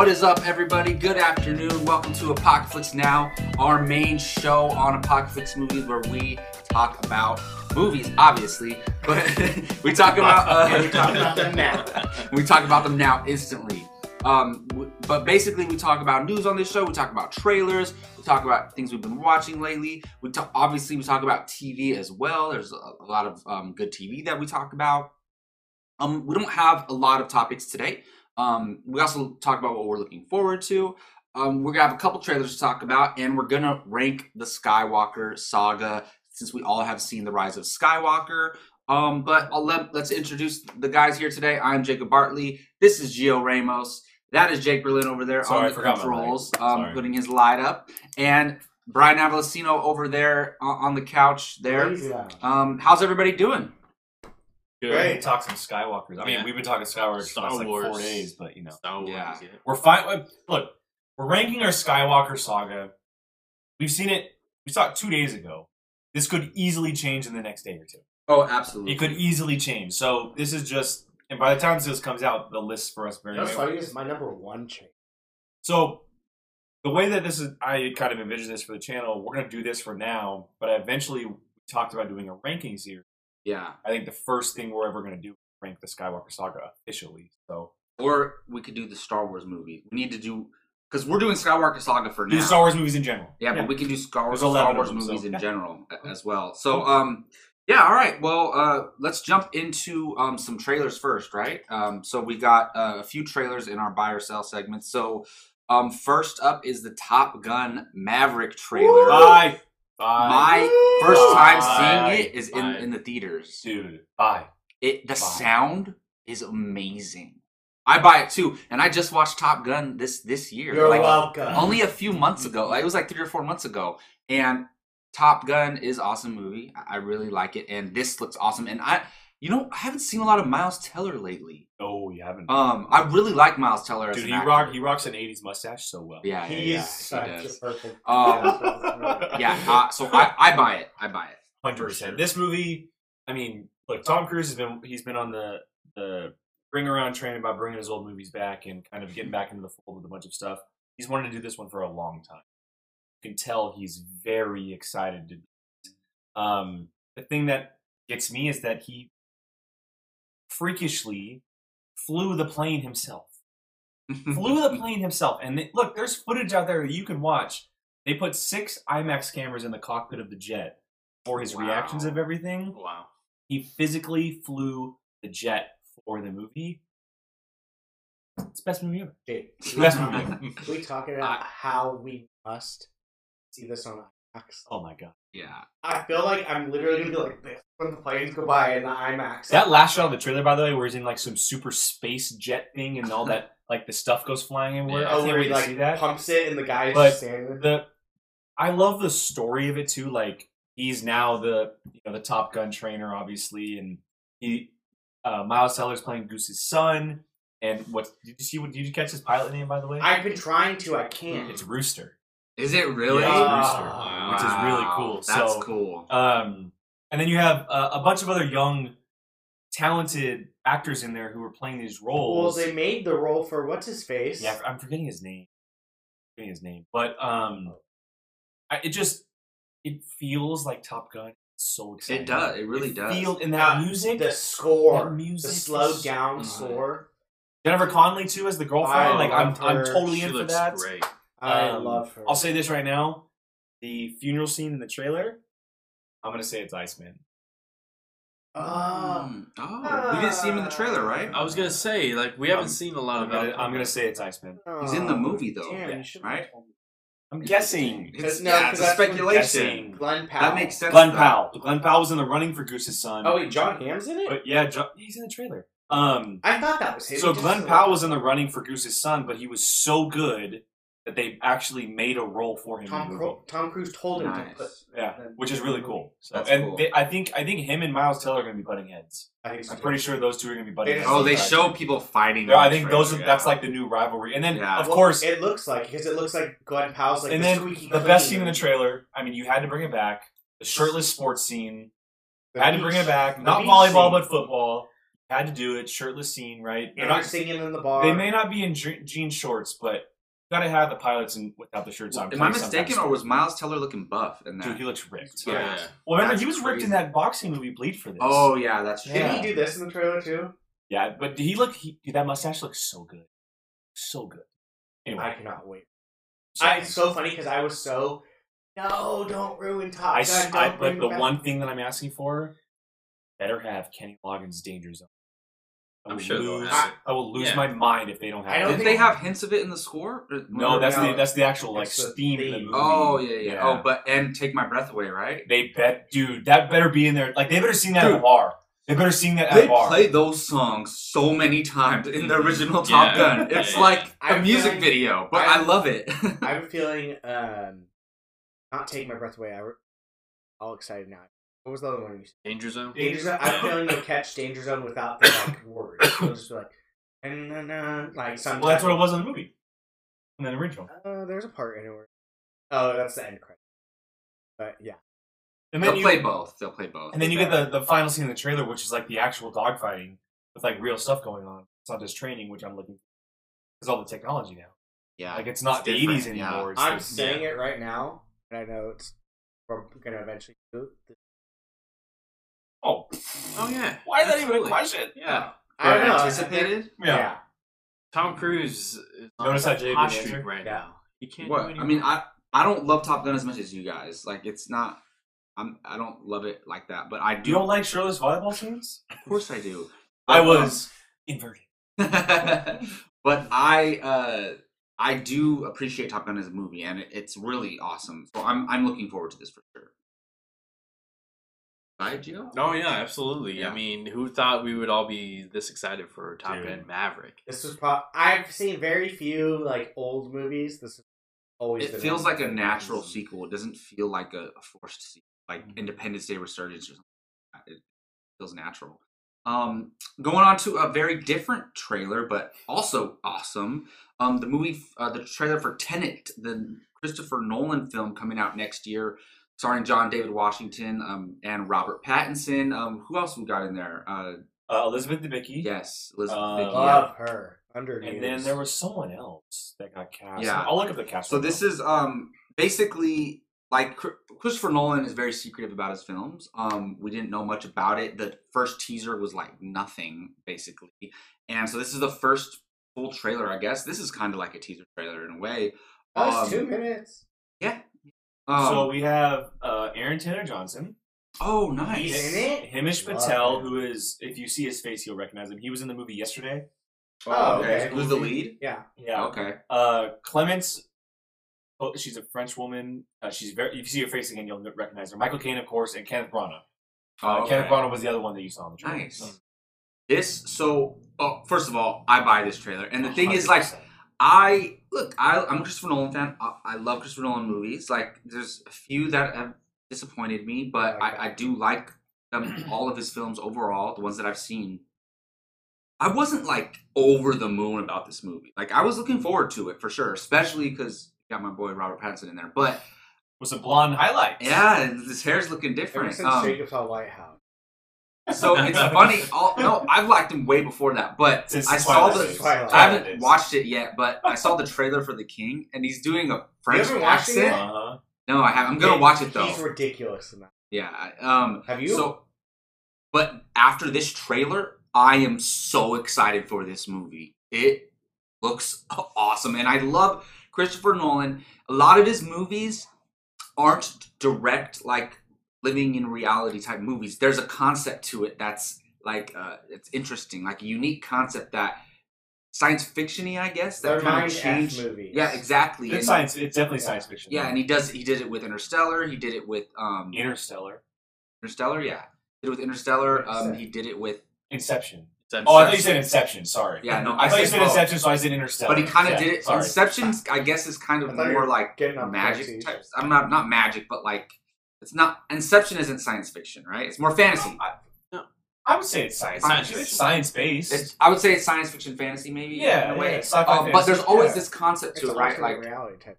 What is up, everybody? Good afternoon. Welcome to Apocalypse Now, our main show on Apocalypse movies, where we talk about movies, obviously, but we talk about uh, we talk about them now. we talk about them now instantly. Um, w- but basically, we talk about news on this show. We talk about trailers. We talk about things we've been watching lately. We talk, obviously we talk about TV as well. There's a, a lot of um, good TV that we talk about. Um, we don't have a lot of topics today. Um, we also talk about what we're looking forward to. Um, we're gonna have a couple trailers to talk about, and we're gonna rank the Skywalker saga since we all have seen the rise of Skywalker. Um, but I'll let, let's introduce the guys here today. I'm Jacob Bartley. This is Gio Ramos. That is Jake Berlin over there Sorry, on the controls, um, putting his light up, and Brian Avalosino over there on, on the couch there. Yeah. Um, how's everybody doing? Good. Great. Talk some Skywalkers. I mean, Yeah. we've been talking Skywalkers for Star like four days, but you know, Star Wars. Yeah. Yeah. we're fine. Uh, look, we're ranking our Skywalker saga. We've seen it. We saw it two days ago. This could easily change in the next day or two. Oh, absolutely. It could easily change. So this is just, and by the time this comes out, the list for us very. You know what's funny is my number one change. So the way that this is, I kind of envision this for the channel. We're gonna do this for now, but eventually we talked about doing a ranking series. Yeah. I think the first thing we're ever gonna do is rank the Skywalker saga officially. So Or we could do the Star Wars movie. We need to do because we're doing Skywalker Saga for do now. the Star Wars movies in general. yeah, but we can do Star Wars, Star Wars them, so- movies in Yeah. general as well. So, um, yeah, all right. Well, uh, let's jump into um, some trailers first, right? Um, so we got uh, a few trailers in our buy or sell segment. So, um, first up is the Top Gun Maverick trailer. Bye. Bye. My first time Bye. seeing it is in, Bye. in the theaters. dude. Bye. It the Bye. sound is amazing. I buy it too, and I just watched Top Gun this this year. You're like, welcome. only a few months ago. Like, it was like three or four months ago, and Top Gun is awesome movie. I I really like it, and this looks awesome. And I, you know, I haven't seen a lot of Miles Teller lately. Oh, you haven't. Um, I really like Miles Teller as dude, an he actor. rock. He rocks an '80s mustache so well. Yeah, yeah, He's yeah, such he a does. perfect. Um, Yeah, uh, so I, I buy it. I buy it. Hundred percent. This movie, I mean, look, Tom Cruise has been he's been on the the bring around train about bringing his old movies back and kind of getting back into the fold with a bunch of stuff. He's wanted to do this one for a long time. You can tell he's very excited to. do it. Um, the thing that gets me is that he freakishly flew the plane himself. flew the plane himself. And they, look, there's footage out there that you can watch. They put six IMAX cameras in the cockpit of the jet for his Wow. reactions of everything. Wow. He physically flew the jet for the movie. It's best movie ever. Dude, Best we, movie. we talking about how we must see this on IMAX. Oh my god. Yeah. I feel like I'm literally gonna be like this when the planes go by in the IMAX. That last shot of the trailer, by the way, where he's in like some super space jet thing and all that, like the stuff goes flying everywhere. I oh, can't where he like see that. pumps it and the guy's But just standing. there. the I love the story of it too. Like he's now the you know the Top Gun trainer, obviously, and he uh, Miles Teller's playing Goose's son. And what did you see? What did you catch his pilot name by the way? I've been trying to. I can't. it's Rooster, Is it really? Yeah, it's Rooster, Wow. which is really cool. That's so, cool. Um, and then you have uh, a bunch of other young, talented actors in there who are playing these roles. Well, they made the role for what's his face. Yeah, I'm forgetting his name. forgetting his name, but um, I, it just it feels like Top Gun. It's so exciting. It does. It really It does. Feel in that Uh, music. the score, that music the slowed down Mhm. score. Jennifer Connelly too as the girlfriend. I like I'm, love I'm totally She in for looks that. great. I Um, love her. I'll say this right now: the funeral scene in the trailer. I'm gonna say it's Iceman. Oh. Mm. Oh, we didn't see him in the trailer, right? I was gonna say, like, we haven't I'm- seen a lot I'm about. gonna, I'm gonna say it's Iceman. He's in the movie, though. Damn, Yeah, right? I'm guessing. It's, No, yeah, it's 'cause a speculation. Guessing. Glen Powell. That makes sense. Glen though. Powell. Glen Powell was in the running for Goose's son. Oh wait, Jon Hamm's in it. But yeah, Jo- he's in the trailer. Um, I thought that was him. so Just Glen Powell was in the running for Goose's son, but he was so good that they actually made a role for him. in Tom the Cru- movie. Tom Cruise told him to put. Yeah, which is really cool. So, That's and cool. They, I think I think him and Miles Teller are going to be butting heads. I think so. I'm pretty sure those two are going to be butting They- heads. Oh, they in fact. show people fighting. Yeah, I in the think those are trailer, that's like the new rivalry. And then Yeah. of Well, course, it looks like because it looks like Glen Powell's like and the then squeaky the best clean. scene in the trailer. I mean, you had to bring it back. The shirtless sports scene. The had to bring it back. the Not volleyball, scene. but football. had to do it. Shirtless scene, right? They're And not, singing in the bar. they may not be in je- jean shorts, but you gotta have the pilots in without the shirts on. Am I mistaken, or was Miles Teller looking buff in that? Dude, he looks ripped. Yeah. Yeah. Well, remember That's he was ripped in that boxing movie, Bleed for this. oh yeah, that's true. Didn't he do this in the trailer too? yeah, but did he look he, dude, that mustache looks so good, so good. Anyway, I cannot wait. so- I, it's so funny because I was so no, don't ruin Top I, Gun. s- Don't I- but the back." one thing that I'm asking for, better have Kenny Loggins' Danger Zone. I I'm will sure they'll lose, have it. I will lose Yeah. my mind if they don't have. I don't Did think- they have hints of it in the score? Or- No, that's the that's the actual like It's the theme of the theme. movie. Oh yeah, yeah, Oh, but and take my breath away, right? they bet, dude, that better be in there. Like they better sing that at a Dude. bar. They better sing that at They a bar. play those songs so many times in the original Top Yeah. Gun. It's Yeah. like a I'm music feeling- video, but I, I'm- love it. I have a feeling, um, not take my breath away. I re- all excited now. What was the other one you said? Danger Zone. Danger Zone. I'm feeling you'll catch Danger Zone without the like words. It'll just be like, and then uh, like sometimes. well, that's what it was in the movie, in the original. Uh, there's a part in anywhere. Oh, that's the end credit. But yeah, And then They'll you play both. They'll play both. and then you get the the final scene in the trailer, which is like the actual dogfighting with like real stuff going on. It's not just training, which I'm looking because all the technology now. yeah, Like it's not the different, 80s anymore. It's I'm like- saying it right now, and I know it's we're gonna eventually do. it. Oh, Oh yeah. why is that even a Absolutely. question? Yeah. I don't know. anticipated. Yeah. Tom Cruise is on Notice how a Jay hot didn't streak right Yeah. now. He can't do What? any I mean. I I don't love Top Gun as much as you guys. Like, it's not. I'm. I don't love it like that, but I do. You don't like shirtless volleyball scenes? Of course, I do. I But, was inverted. um, but I. uh I do appreciate Top Gun as a movie, and it, it's really awesome. So I'm I'm looking forward to this for sure. Right, Oh yeah, absolutely. Yeah. I mean, who thought we would all be this excited for Top Dude. Gun Maverick? This was pro- I've seen very few like old movies. This is always. It feels like a natural sequel. It doesn't feel like a, a forced sequel, like Mhm. Independence Day Resurgence or something. like that. It feels natural. Um, going on to a very different trailer, but also awesome. Um, the movie, uh, the trailer for Tenet, the Christopher Nolan film coming out next year, starring John David Washington um, and Robert Pattinson. Um, who else we got in there? Uh, Uh, Elizabeth Debicki. yes, Elizabeth Uh, Debicki, yeah. Love her. Under And then there was someone else that got cast. Yeah. I'll look up the cast. So real this quick. is um basically like Christopher Nolan is very secretive about his films. Um, we didn't know much about it. The first teaser was like nothing basically, and so this is the first full trailer. I guess this is kind of like a teaser trailer in a way. Oh, Um, two minutes. Yeah. Um, so we have uh, Aaron Taylor Johnson, oh, He's nice. in it. Himesh Love Patel, him. who is if you see his face, you'll recognize him. He was in the movie yesterday. Oh, okay. okay. Who's the lead? Yeah. Yeah. Okay. Uh, Clémence. Oh, she's a French woman. Uh, she's very. If you see her face again, you'll recognize her. Michael Caine, of course, and Kenneth Branagh. Uh, Oh, Kenneth okay. Branagh was the other one that you saw in the trailer. Nice. This so. Oh, first of all, I buy this trailer, and the thing is, like, 100%. I look. I, I'm a Christopher Nolan fan. I, I love Christopher Nolan movies. Like, there's a few that have disappointed me, but I I, I do like them, all of his films overall. The ones that I've seen. I wasn't like over the moon about this movie. Like, I was looking forward to it for sure, especially because got my boy Robert Pattinson in there. But with some blonde highlights. yeah, his hair's looking Ever different. since Um, Jacob's All Lighthouse. So it's funny. All, no, I've liked him way before that, but Since I saw Twilight the. Twilight. I haven't days. watched it yet, but I saw the trailer for The King, and he's doing a French haven't watched it accent. Uh-huh. No, I haven't. I'm gonna watch it though. He's ridiculous in that. Yeah. Um. Have you? So, but after this trailer, I am so excited for this movie. It looks awesome, and I love Christopher Nolan. A lot of his movies aren't direct, like living in reality type movies. There's a concept to it that's like uh, it's interesting, like a unique concept that science fictiony, I guess. That They're kind mind of F changed. movies. Yeah, exactly. It's And- science. It's definitely Yeah. science fiction. Yeah, and he does. He did it with Interstellar. He did it with um Interstellar, Interstellar. Yeah, did it with Interstellar. Um, he did it with. Inception. That's- Oh, I thought you said Inception. Sorry. Yeah, no, I, I thought you said said both. Inception, so I said Interstellar. But he kind of Yeah, did it. Sorry. Inception, I guess, is kind of I thought you more like getting on magic types. I'm not not magic, but like it's not. Inception isn't science fiction, right? It's more fantasy. I would say it's science Science fiction. It's science based. It's, I would say it's science fiction fantasy, maybe. Yeah, in a way. yeah, sci-fi Um, but there's always yeah. this concept to an it, right? alternate Like reality type.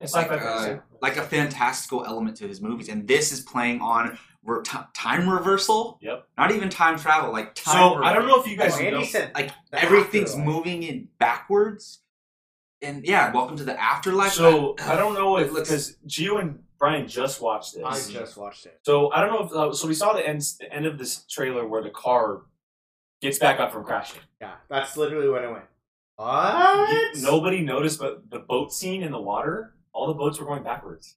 It's like, sci-fi uh, like a fantastical element to his movies, and this is playing on re- ti- time reversal. Yep. Not even time travel, like time. So I don't know if you guys oh, Andy know. said like everything's afterlife. moving in backwards. And yeah, welcome to the afterlife. So I don't know if It because Gio and Brian just watched this. I just watched it. So I don't know if uh, so we saw the end the end of this trailer where the car gets back up from crashing. Yeah, that's literally when it went. What? Nobody noticed, but the boat scene in the water, all the boats were going backwards.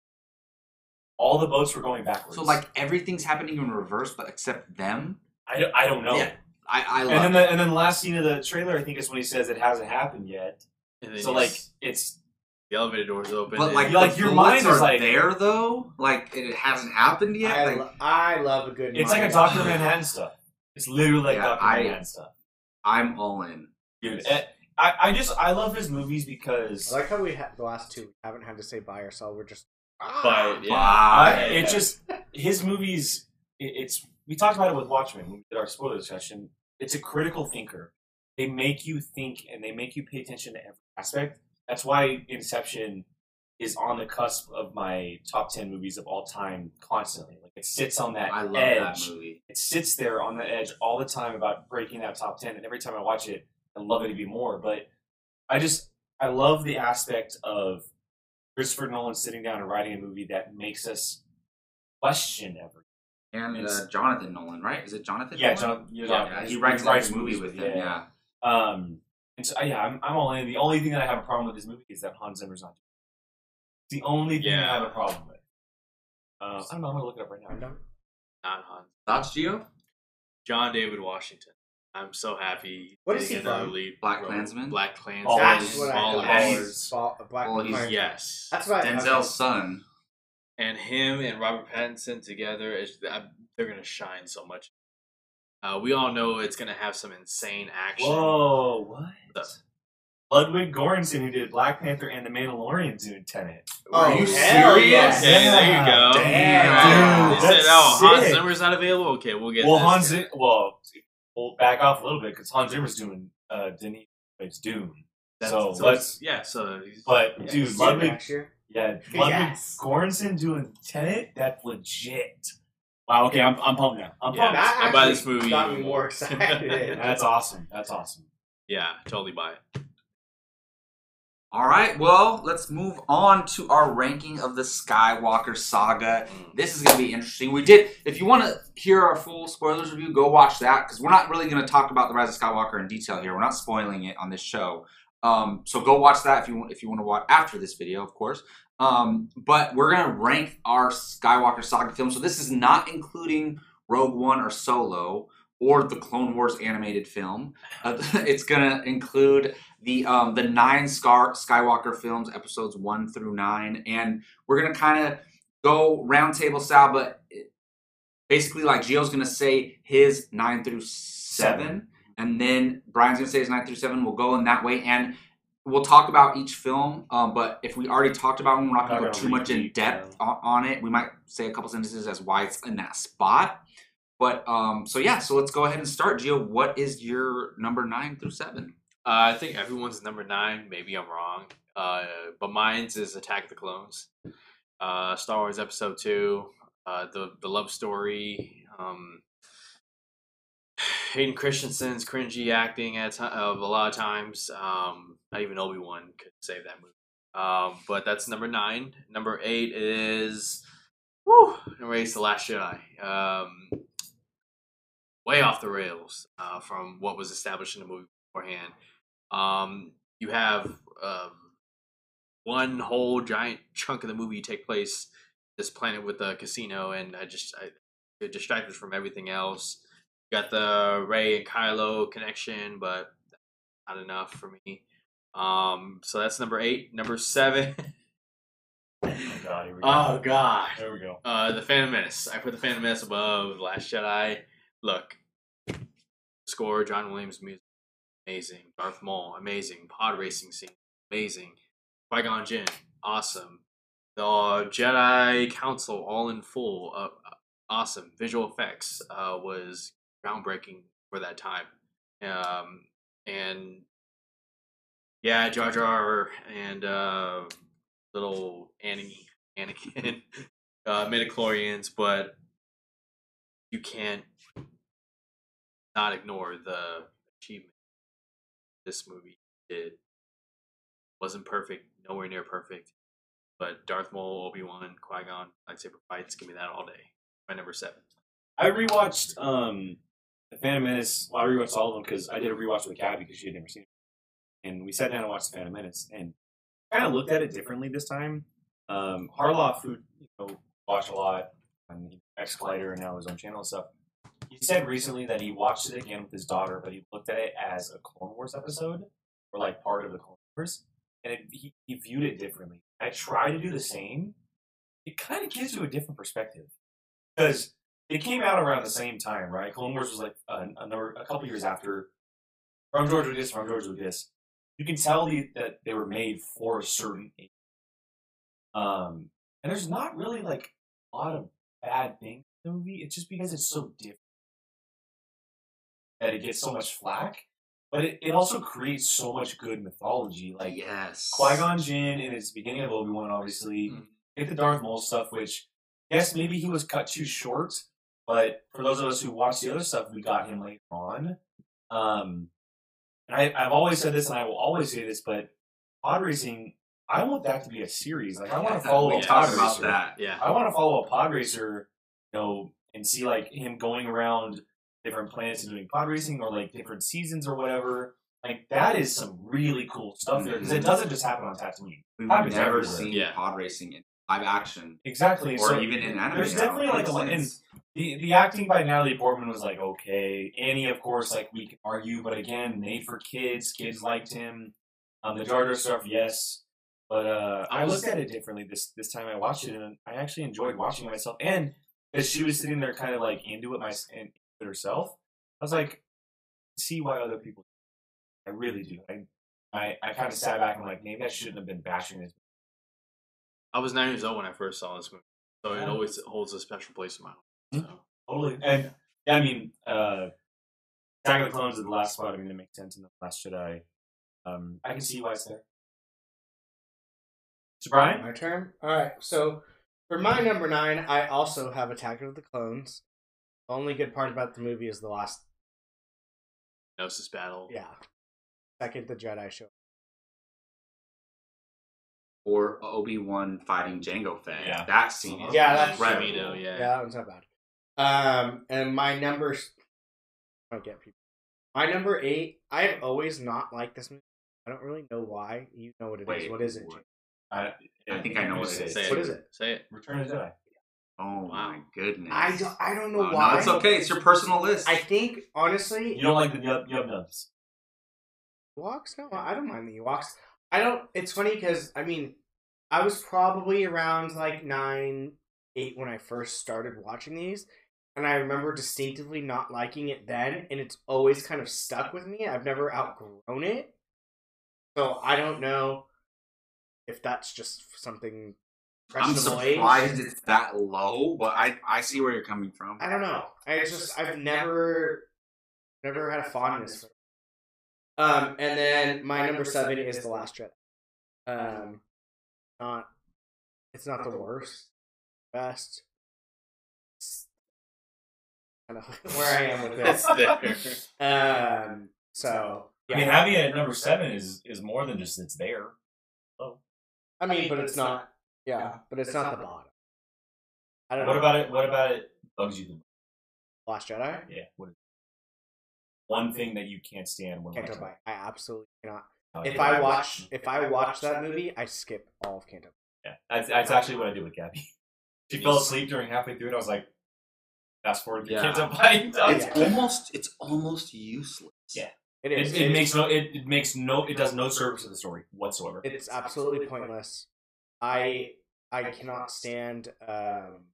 All the boats were going backwards. So like everything's happening in reverse, but except them. I, don't- I don't know. Yeah, I I love. And then the and then the last scene of the trailer, I think is when he says it hasn't happened yet. And then So like it's the elevator doors open. but like, like, the your bullets mind are like- there though. Like it hasn't happened yet. I, like, lo- I love a good. it's like a. Doctor Manhattan stuff. It's literally like Yeah, Doctor I- Manhattan stuff. I'm all in. Dude, eh, I, I just I love his movies because I like how we had the last two. We haven't had to say bye or so. We're just. But yeah, Bye. I, it just his movies. It, it's we talked about it with Watchmen we did our spoiler discussion. It's a critical thinker. They make you think and they make you pay attention to every aspect. That's why Inception is on the cusp of my top ten movies of all time constantly. Like it sits on that I love edge. that movie. It sits there on the edge all the time about breaking that top ten, and every time I watch it, I love it even more. But I just I love the aspect of Christopher Nolan sitting down and writing a movie that makes us question everything. And It's- uh, Jonathan Nolan, right? Is it Jonathan? Yeah, Nolan? John. Yeah, John- yeah, he writes that movie movies with him. Yeah. Um, and so yeah, I'm, I'm all in. The only thing that I have a problem with this movie is that Hans Zimmer's not. The only thing I have a problem with. Uh, I don't know. I'm gonna look it up right I'm now. done. not Hans. Thoughts, Gio? John David Washington. I'm so happy. What is he another from? lead Black role. Klansman? Black Klansman. Ballers. That's what I Ballers. thought. Ballers. He's Ball, Black Well, he's- Yes. That's what I, Denzel's son. and him and Robert Pattinson together is they're gonna shine so much. Uh, we all know it's gonna have some insane action. Whoa! What? The- Ludwig Göransson, who did Black Panther and The Mandalorian, doing Tenet. Oh, Are you hell serious? yes. Okay, there you go. Damn, they dude, said, that's "Oh, Hans sick. Zimmer's not available." Okay, we'll get. Well, this. Hans, Zim- well, we'll back off a little bit because Hans Zimmer's doing uh, Denis plays Dune. That's- so so let's. yeah. So he's- But Yeah, dude, Ludwig, next yeah, Ludwig Yes. Göransson doing Tenet. That's legit. Wow. Okay, I'm I'm pumped now. I'm Yeah. pumped. That I buy actually this movie got me more more. excited. That's awesome. That's awesome. yeah, totally buy it. All right, well, let's move on to our ranking of the Skywalker saga. This is going to be interesting. We did, if you want to hear our full spoilers review, go watch that because we're not really going to talk about the Rise of Skywalker in detail here. We're not spoiling it on this show. Um, so go watch that if you want, if you want to watch after this video, of course. Um, but we're to rank our Skywalker saga films. So this is not including Rogue One or Solo or the Clone Wars animated film. Uh, it's to include the um, the nine Scar Skywalker films, episodes one through nine, and we're gonna kind of go roundtable style, but basically, like Gio's gonna say his nine through seven, Seven. and then Brian's gonna say his nine through seven. We'll go in that way, and we'll talk about each film. Um, but if we already talked about one, we're not gonna go too much in depth on, on it. We might say a couple sentences as why it's in that spot. But um, so yeah, so let's go ahead and start. Gio, what is your number nine through seven? Uh, I think everyone's number nine. Maybe I'm wrong. Uh, but mine's is Attack the Clones. Uh, Star Wars Episode Two. Uh, the the love story. Um, Hayden Christensen's cringy acting at of a lot of times. Um, not even Obi Wan could save that movie. Um, but that's number nine. Number eight is woo, number eight's the Last Jedi. Um, way off the rails uh, from what was established in the movie beforehand. Um, you have um, one whole giant chunk of the movie take place this planet with a casino, and I just I get distracted from everything else. Got the Rey and Kylo connection, but not enough for me. Um, so that's number eight. Number seven. Oh god. Here we go. oh God. There we go. Uh, the Phantom Menace. I put the Phantom Menace above The Last Jedi. Look, score John Williams music, amazing. Darth Maul, amazing. Pod racing scene, amazing. Qui Gon Jinn, awesome. The Jedi Council, all in full, uh, awesome. Visual effects uh, was groundbreaking for that time. Um, and yeah, Jar Jar and uh, little Annie, Anakin, uh, midichlorians, but you can't not ignore the achievement this movie did. Wasn't perfect, nowhere near perfect, but Darth Maul, Obi Wan, Qui Gon, lightsaber fights, give me that all day. My number seven. I rewatched um, the Phantom Menace. Well, I rewatched all of them because I did a rewatch with Gabby because she had never seen it, and we sat down and watched the Phantom Menace and kind of looked at it differently this time. Um, Harloff, who you know watched a lot on X Collider and now his own channel and stuff, he said recently that he watched it again with his daughter, but he looked at it as a Clone Wars episode or like part of the Clone Wars, and it, he, he viewed it differently. I try to do the same. It kind of gives you a different perspective because it came out around the same time, right? Clone Wars was like a, a, number, a couple years after from George Lucas, from George Lucas. You can tell the, that they were made for a certain age. Um, and there's not really like a lot of bad things in the movie. It's just because it's so different that it gets so much flack. But it, it also creates so much good mythology. Like yes. Qui Gon Jinn in its beginning of Obi Wan, obviously. Mhm. Get the Darth Maul stuff, which yes, maybe he was cut too short, but for those of us who watched the other stuff, we got him later on. Um, and I, I've always said this, and I will always say this, but pod racing, I want that to be a series. Like I want to follow we a talked pod about racer. that. Yeah. I want to follow a pod racer, you know, and see like him going around different planets and doing pod racing or like different seasons or whatever. Like that is some really cool stuff there because it doesn't just happen on Tatooine. We've Happens never everywhere. seen Yeah. pod racing in live action Exactly. or so even in anime. there's definitely like a lot. The the acting by Natalie Portman was like okay. Annie, of course, like we can argue, but again, made for kids. Kids liked him. Um, the Jar Jar stuff, yes. But uh, I looked at it differently this this time. I watched it, and I actually enjoyed watching myself. And as she was sitting there, kind of like into it, my herself, I was like, see why other people. I really do. I I, I kind of sat back and like maybe I shouldn't have been bashing this. I was nine years old when I first saw this movie, so it always holds a special place in my heart. Mhm. So. Totally. And yeah, I mean, uh, Attack of the Clones is the last spot. I mean, it makes sense in the Last Jedi. Um, I can see why it's there. So Brian, My turn. All right. So for my number nine, I also have Attack of the Clones. The only good part about the movie is the last. Geonosis battle. Yeah. Second, the Jedi show. Or Obi Wan fighting Jango Fett. Yeah. That scene is Yeah, that's- incredible. Camino, yeah. Yeah, that one's not bad. Um, and my numbers. I don't get people. My number eight. I've always not liked this movie. I don't really know why. You know what it is. Wait, What is it? what? I, I think I know what it is. say Say What it. is it? Say it. Return of the Jedi. Oh Wow. my goodness. I don't. I don't know Oh, why. No, it's okay. It's your personal list. I think honestly, You don't like the yub yub nubs. Ewoks? No, I don't mind the Ewoks. I don't. It's funny because I mean, I was probably around like nine, eight when I first started watching these, and I remember distinctively not liking it then, and it's always kind of stuck with me. I've never outgrown it, so I don't know if that's just something. I'm impressionable age. surprised it's that low, but I I see where you're coming from. I don't know. I just I've never never had a fondness for. Um and then my number seven is The Last Jedi. Um not it's not the worst. Best. It's kind of where I am with this. Um so I mean, having it at number seven is is more than just it's there. Oh, I mean but it's not yeah, but it's not the bottom. I don't What know. about it? What about it bugs you the most? Last Jedi? Yeah. What is one thing that you can't stand when Canto watching Bight. I absolutely cannot. it? If I watch if I watch that movie, I skip all of Canto. Yeah, that's, that's actually what I did with Gabby. She fell asleep during halfway through it. I was like, fast forward to Yeah. Canto Bight. It's Yeah. almost it's almost useless. Yeah. It It, is. it makes no it, it makes no it does no service to the story whatsoever. It's absolutely pointless. I I cannot stand. Um,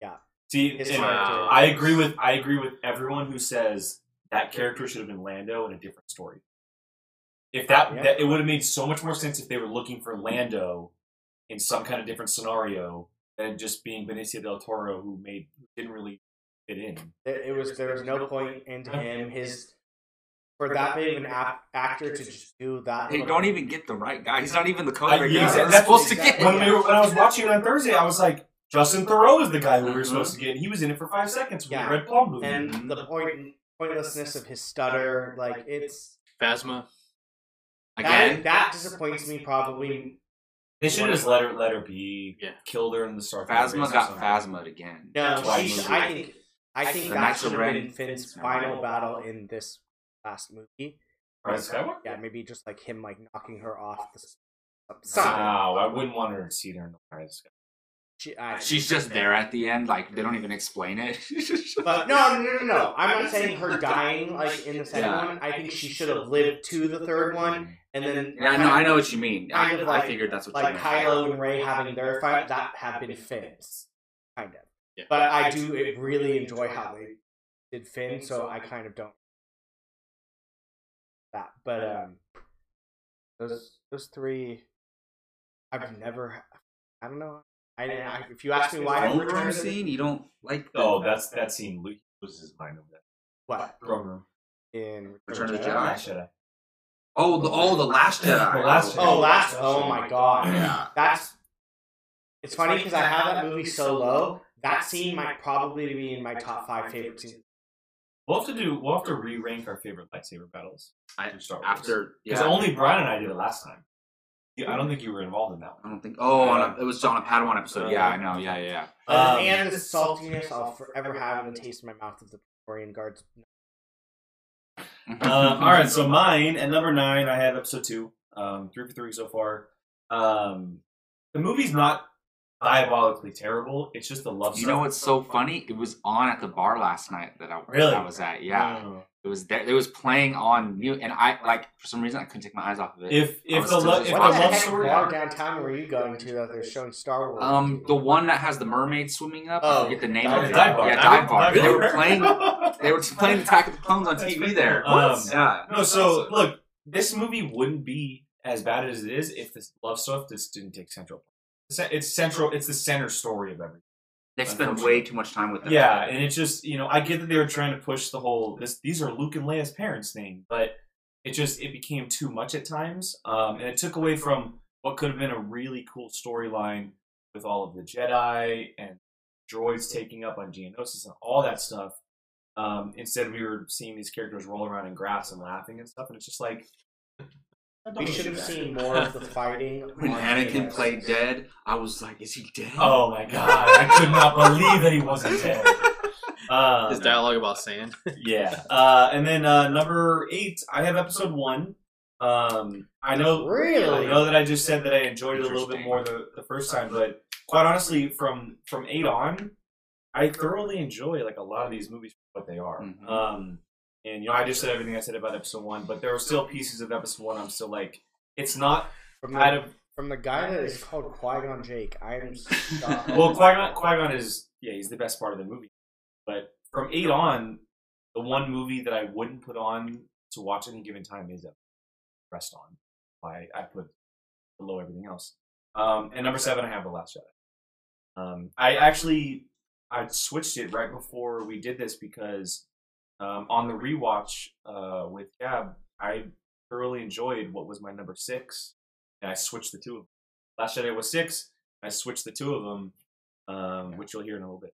Yeah. See, His and character. I agree with I agree with everyone who says that character should have been Lando in a different story. If that, Yeah. that it would have made so much more sense if they were looking for Lando in some kind of different scenario than just being Benicio del Toro, who made didn't really fit in. it, it was there was no point into him. His for that big of an ap- actor to just do that. Hey, don't even get the right guy. He's not even the I- code right yeah, now. exactly. They're supposed to get When, we were, when I was watching it on Thursday, I was like, Justin Theroux is the guy who we were Mhm. supposed to get. and He was in it for five seconds with Yeah. the Red Palm movie. and the point pointlessness of his stutter, like it's Phasma. Again, that, that disappoints me probably. they should have just let her let her be. Yeah. Killed her in the Star. Phasma got Phasma again. No, Twice. she, I think I think The that Knights should have been Finn's final battle in this last movie. Right, Skywalker. Yeah, maybe just like him like knocking her off the s- something. Wow, I wouldn't want her to see her in the Rise of Skywalker. She, I, She's just there at the end, like they don't even explain it. But no, no, no, no, no. I'm not saying her dying like in the second Yeah. one. I think she should have lived to the third one, and then Yeah, I know, I know what you mean. I, Kind of I figured that's what like you meant. Kylo and Rey having their fight that have been Finn's, kind of. Yeah. But I do really enjoy how they did Finn, so I kind of don't that. But um, those those three, I've never. I don't know. I, I if you ask me why I Throne returned room scene, you don't like. the- Oh, that's that scene. Luke loses his mind over that. what Throne room. in Return of the Jedi? Jedi? Last Jedi. Oh, the oh the last Jedi. The Last Oh, Jedi. last. Oh, oh my god. Yeah. That's. It's funny because I have that movie so low. That scene might probably be in my top five favorite scenes. We'll have to do. We'll have to re-rank our favorite lightsaber battles. I, through Star after because yeah, only Brian and I did it last time. Yeah, I don't think you were involved in that I don't think. Oh, on a, it was on a Padawan episode. Yeah, I know. Yeah, yeah. Uh, Um, and the saltiness I'll forever have in the taste in my mouth of the Praetorian Guards. yeah. Um, all right, so mine at number nine, I have episode two. Um, three for three so far. Um, the movie's not diabolically terrible. It's just the love. You stuff. know what's so funny? It was on at the bar last night that I, Really? that I was at. Yeah, Oh. it was there. It was playing on mute, and I like for some reason I couldn't take my eyes off of it. If I if was the still lo- just if the the love story, bar downtown were you going to that they're showing Star Wars? um, the one that has the mermaid swimming up. I Oh, forget the name dive of it. dive bar. Yeah, dive bar. Dive They were playing. They were playing Attack of the Clones on TV there. Um, yeah. No, so look, this movie wouldn't be as bad as it is if this love stuff just didn't take central. It's central. It's the center story of everything. They spend way too much time with them. Yeah, and it's just you know I get that they were trying to push the whole this these are Luke and Leia's parents thing, but it just it became too much at times, um, and it took away from what could have been a really cool storyline with all of the Jedi and droids taking up on Geonosis and all that stuff. Um, instead, we were seeing these characters roll around in grass and laughing and stuff, and it's just like we should have seen more of the fighting. When on Anakin Geonosis. played dead, I was like, "Is he dead?" Oh my god, I could not believe that he wasn't dead. Um, His dialogue about sand. Yeah. Uh, and then uh, number eight, I have episode one. Um, I know, Really? I know that I just said that I enjoyed it a little bit more the, the first time, but quite honestly, from from eight on, I thoroughly enjoy like a lot of these movies for what they are. Mhm. Um, and you know, I just said everything I said about episode one, but there are still pieces of episode one I'm still like, it's not From the, of from the guy that is called Qui Gon Jake, I am. well, Qui Gon Qui Gon is yeah, he's the best part of the movie. But from eight on, the one movie that I wouldn't put on to watch any given time is Rest on. Why I put below everything else. Um, and number seven, I have The Last Jedi. Um, I actually I switched it right before we did this because um, on the rewatch uh, with Gab, I thoroughly enjoyed what was my number six, and I switched the two of them. Last Jedi was six. I switched the two of them, um, which you'll hear in a little bit.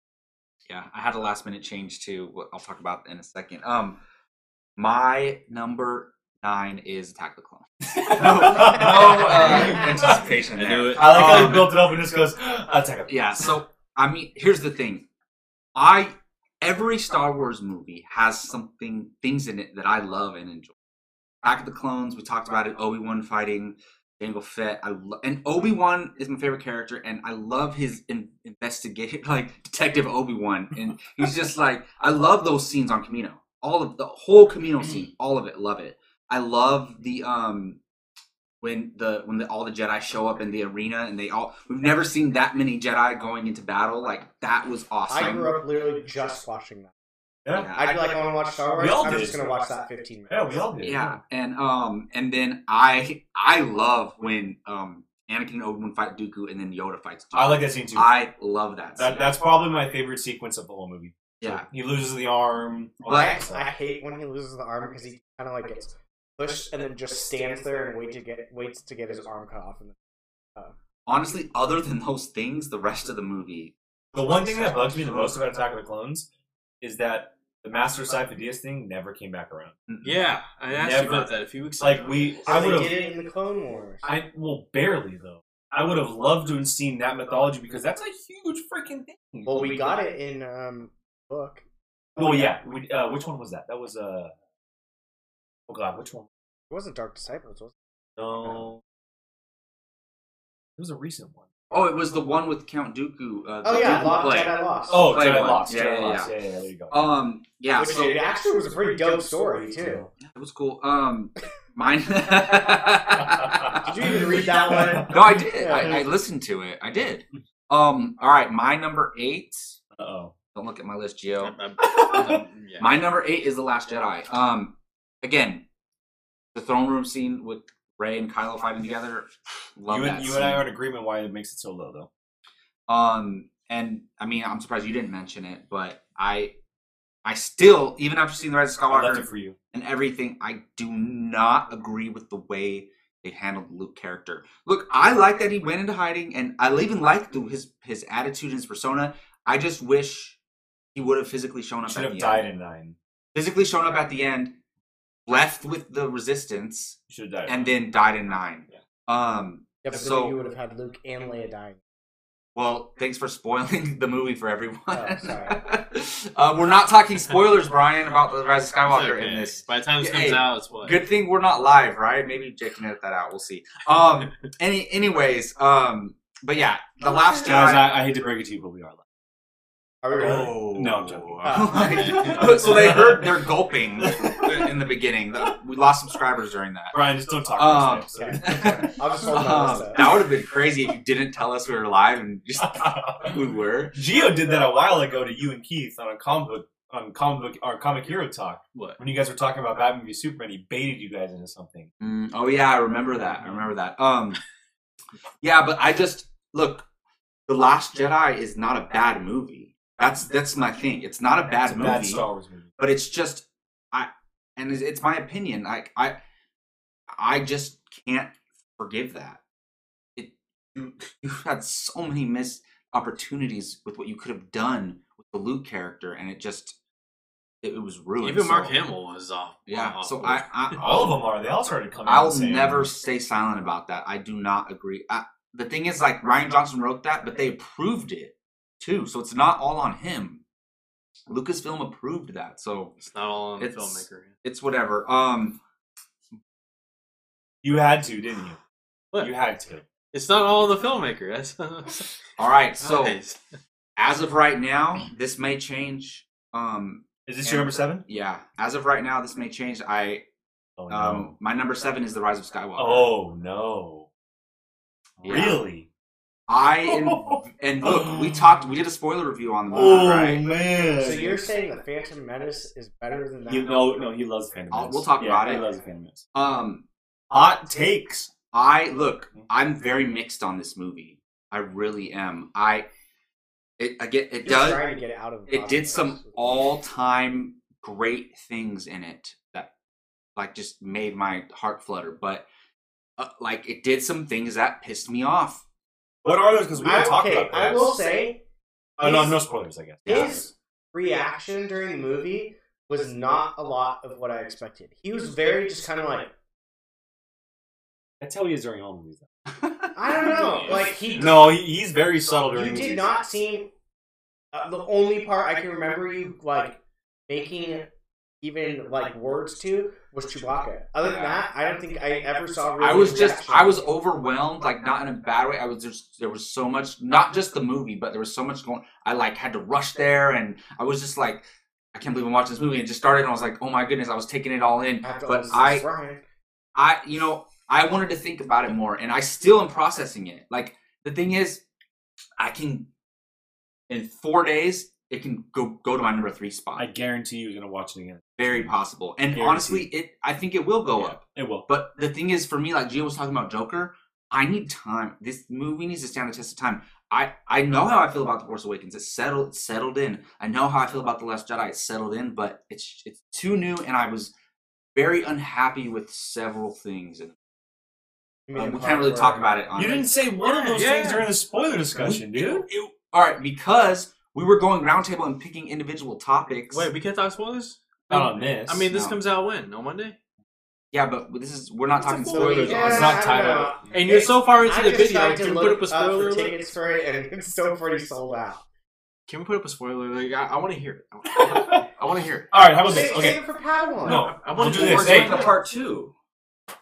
Yeah, I had a last minute change too. what I'll talk about in a second. Um, my number nine is Attack the Clone. no, no uh, anticipation I knew it. I like how Um, he built it up and just goes, attack. Yeah, so I mean, here's the thing. I every Star Wars movie has something things in it that I love and enjoy. Attack of the Clones, we talked about it. Obi Wan fighting Jango Fett. I lo- and Obi Wan is my favorite character, and I love his in- investigative, like Detective Obi Wan, and he's just like I love those scenes on Camino. All of the whole Camino scene, all of it, love it. I love the um when the when the, all the Jedi show up in the arena and they all we've never seen that many Jedi going into battle like that was awesome. I grew up literally just watching that. Yeah. I'd be like, I want to watch Star Wars. We all I'm did. just gonna watch that 15 minutes. Yeah, we all did. yeah, and um and then I I love when um Anakin and Obi Wan fight Dooku and then Yoda fights. Dooku. I like that scene too. I love that. that, scene. that's probably my favorite sequence of the whole movie. yeah. He loses the arm. But- I. I hate when he loses the arm because he kind of like gets pushed and then just stands there and wait to get waits to get his arm cut off. And honestly, other than those things, the rest of the movie. The one thing that bugs me the most about Attack of the Clones is that the Master Sifo-Dyas thing never came back around. Yeah, I asked Never. you about that a few weeks ago. Like we, So I they would did have, it in the Clone Wars. I well barely though. I would have loved to have seen that mythology because that's a huge freaking thing. well, we got it in um book. Well, yeah. We, uh, which one was that? That was uh. Oh God, which one? It wasn't Dark Disciples, was No. It was a recent one. Oh, it was the one with Count Dooku. Uh, Oh yeah, Dooku Lost, play. Jedi Lost. Oh, Play Jedi one. Lost. Yeah, Jedi yeah, Lost. yeah. Yeah, yeah, there you go. Um, yeah, Which so it actually was a pretty dope story too. it was cool. Um, mine. did Did you even read that one? No, I did. I, I listened to it. I did. Um, all right, my number eight. Uh oh. Don't look at my list, Gio. I'm- I'm- I'm- yeah. My number eight is The Last Jedi. Um, again, the throne room scene with Rey and Kylo fighting together. Love You, that. and, you scene. and I are in agreement why it makes it so low though. Um, and I mean, I'm surprised you didn't mention it, but I, I still, even after seeing the Rise of I left it Skywalker for you. and everything, I do not agree with the way they handled the Luke character. Look, I like that he went into hiding, and I even like his his attitude and his persona. I just wish he would have physically shown up. Should at have the died End. in nine. Physically shown up at the end, left with the Resistance, You should have died. and then died in nine. Yeah. Um. Yeah, but So- then you would have had Luke and Leia dying. Well, thanks for spoiling the movie for everyone. Oh, sorry. uh, we're not talking spoilers, Brian, about the Rise of Skywalker okay. in this. By the time this Hey, comes out, it's what? Good thing we're not live, right? Maybe Jake can edit that out. We'll see. Um. Any. Anyways. Um. But yeah, the Last Guys, Jedi. I, I hate to break it to you, but we are live. Are we really? Oh No, I'm joking. Oh. so they heard they're gulping in the beginning. We lost subscribers during that. Brian, just don't talk Um, about Okay. I'll just hold my Um, that would have been crazy if you didn't tell us we were live and just we were. Gio did that a while ago to you and Keith on a comic book on comic book or comic hero talk What? when you guys were talking about Batman v Superman. He baited you guys into something. Mm, oh yeah, I remember that. I remember that. Um, yeah, but I just look. The Last Jedi is not a bad movie. That's that's my thing. It's not a bad It's a movie, bad Star Wars movie. but it's just I, and it's, it's my opinion. Like I, I just can't forgive that. It you you had so many missed opportunities with what you could have done with the Luke character, and it just it, it was ruined. Even Mark So, Hamill was off. Yeah, off so. I, I All of them are. They all started coming. I'll and saying- never stay silent about that. I do not agree. I, the thing is, like Rian Johnson wrote that, but they approved it too, so it's not all on him. Lucasfilm approved that, so It's not all on the It's- filmmaker. it's whatever. Um, You had to, didn't you? What? You had to. It's not all on the filmmaker. That's all right. So Nice. as of right now, this may change. Um, Is this your number seven? yeah, as of right now, this may change. I Oh no. um, my number seven is the Rise of Skywalker. oh no. Yeah. Really? I and, and look, we talked. We did a spoiler review on the movie, Oh right? man. So you're saying the Phantom Menace is better than that? He, no, no, he loves Phantom I'll- Menace. we'll talk Yeah, about He it. loves Phantom Menace. Um, Hot takes. I look, I'm very mixed on this movie. I really am. I it again it Just does trying to get it out of. it did some all-time great things in it that like just made my heart flutter, but uh, like it did some things that pissed me off. What are those? Because we I, don't talk okay, about those. I will say Oh, no, no spoilers, I guess. Yeah. his reaction during the movie was not a lot of what I expected. He was very just kind of like That's how he is during all movies. I don't know, like he No, he's very subtle during you movies. did not seem. Uh, the only part I can remember you like making even like words to was Chewbacca. Other than that, I don't think I ever saw. Really I was just reaction. I was overwhelmed, like not in a bad way. I was just there was so much, not just the movie, but there was so much going. I like had to rush there, and I was just like, I can't believe I'm watching this movie. And just started, and I was like, oh my goodness, I was taking it all in. After but I- Ryan. I, you know, I wanted to think about it more, and I still am processing it. Like the thing is, I can in four days it can go go to my number three spot. I guarantee you're gonna watch it again. Very possible, and Guaranteed. honestly, it I think it will go Yeah, up. It will. But the thing is, for me, like Gio was talking about Joker, I need time. This movie needs to stand the test of time. I I know how I feel about the Force Awakens. It's settled, it's settled in. I know how I feel about the Last Jedi. It's settled in, but it's it's too new, and I was very unhappy with several things. And Um, we can't really talk about it on You didn't say one of those Yeah. things during the spoiler discussion, dude. It- all right, because we were going roundtable and picking individual topics. Wait, we can't talk spoilers. Not on this. I mean, this No. comes out when on Monday, yeah, but this is we're not It's talking spoilers. Yeah, It's not I tied don't up. know. and you're so far into I the video. tried to Can we put up a for spoiler? alert? tickets for it, and it's still pretty sold out. Can we put up a spoiler? alert? I, I want to hear it. I, want to hear it. All right, how about this? Okay. save it for Padawan. No, I we'll do this. We're Hey, doing the part two,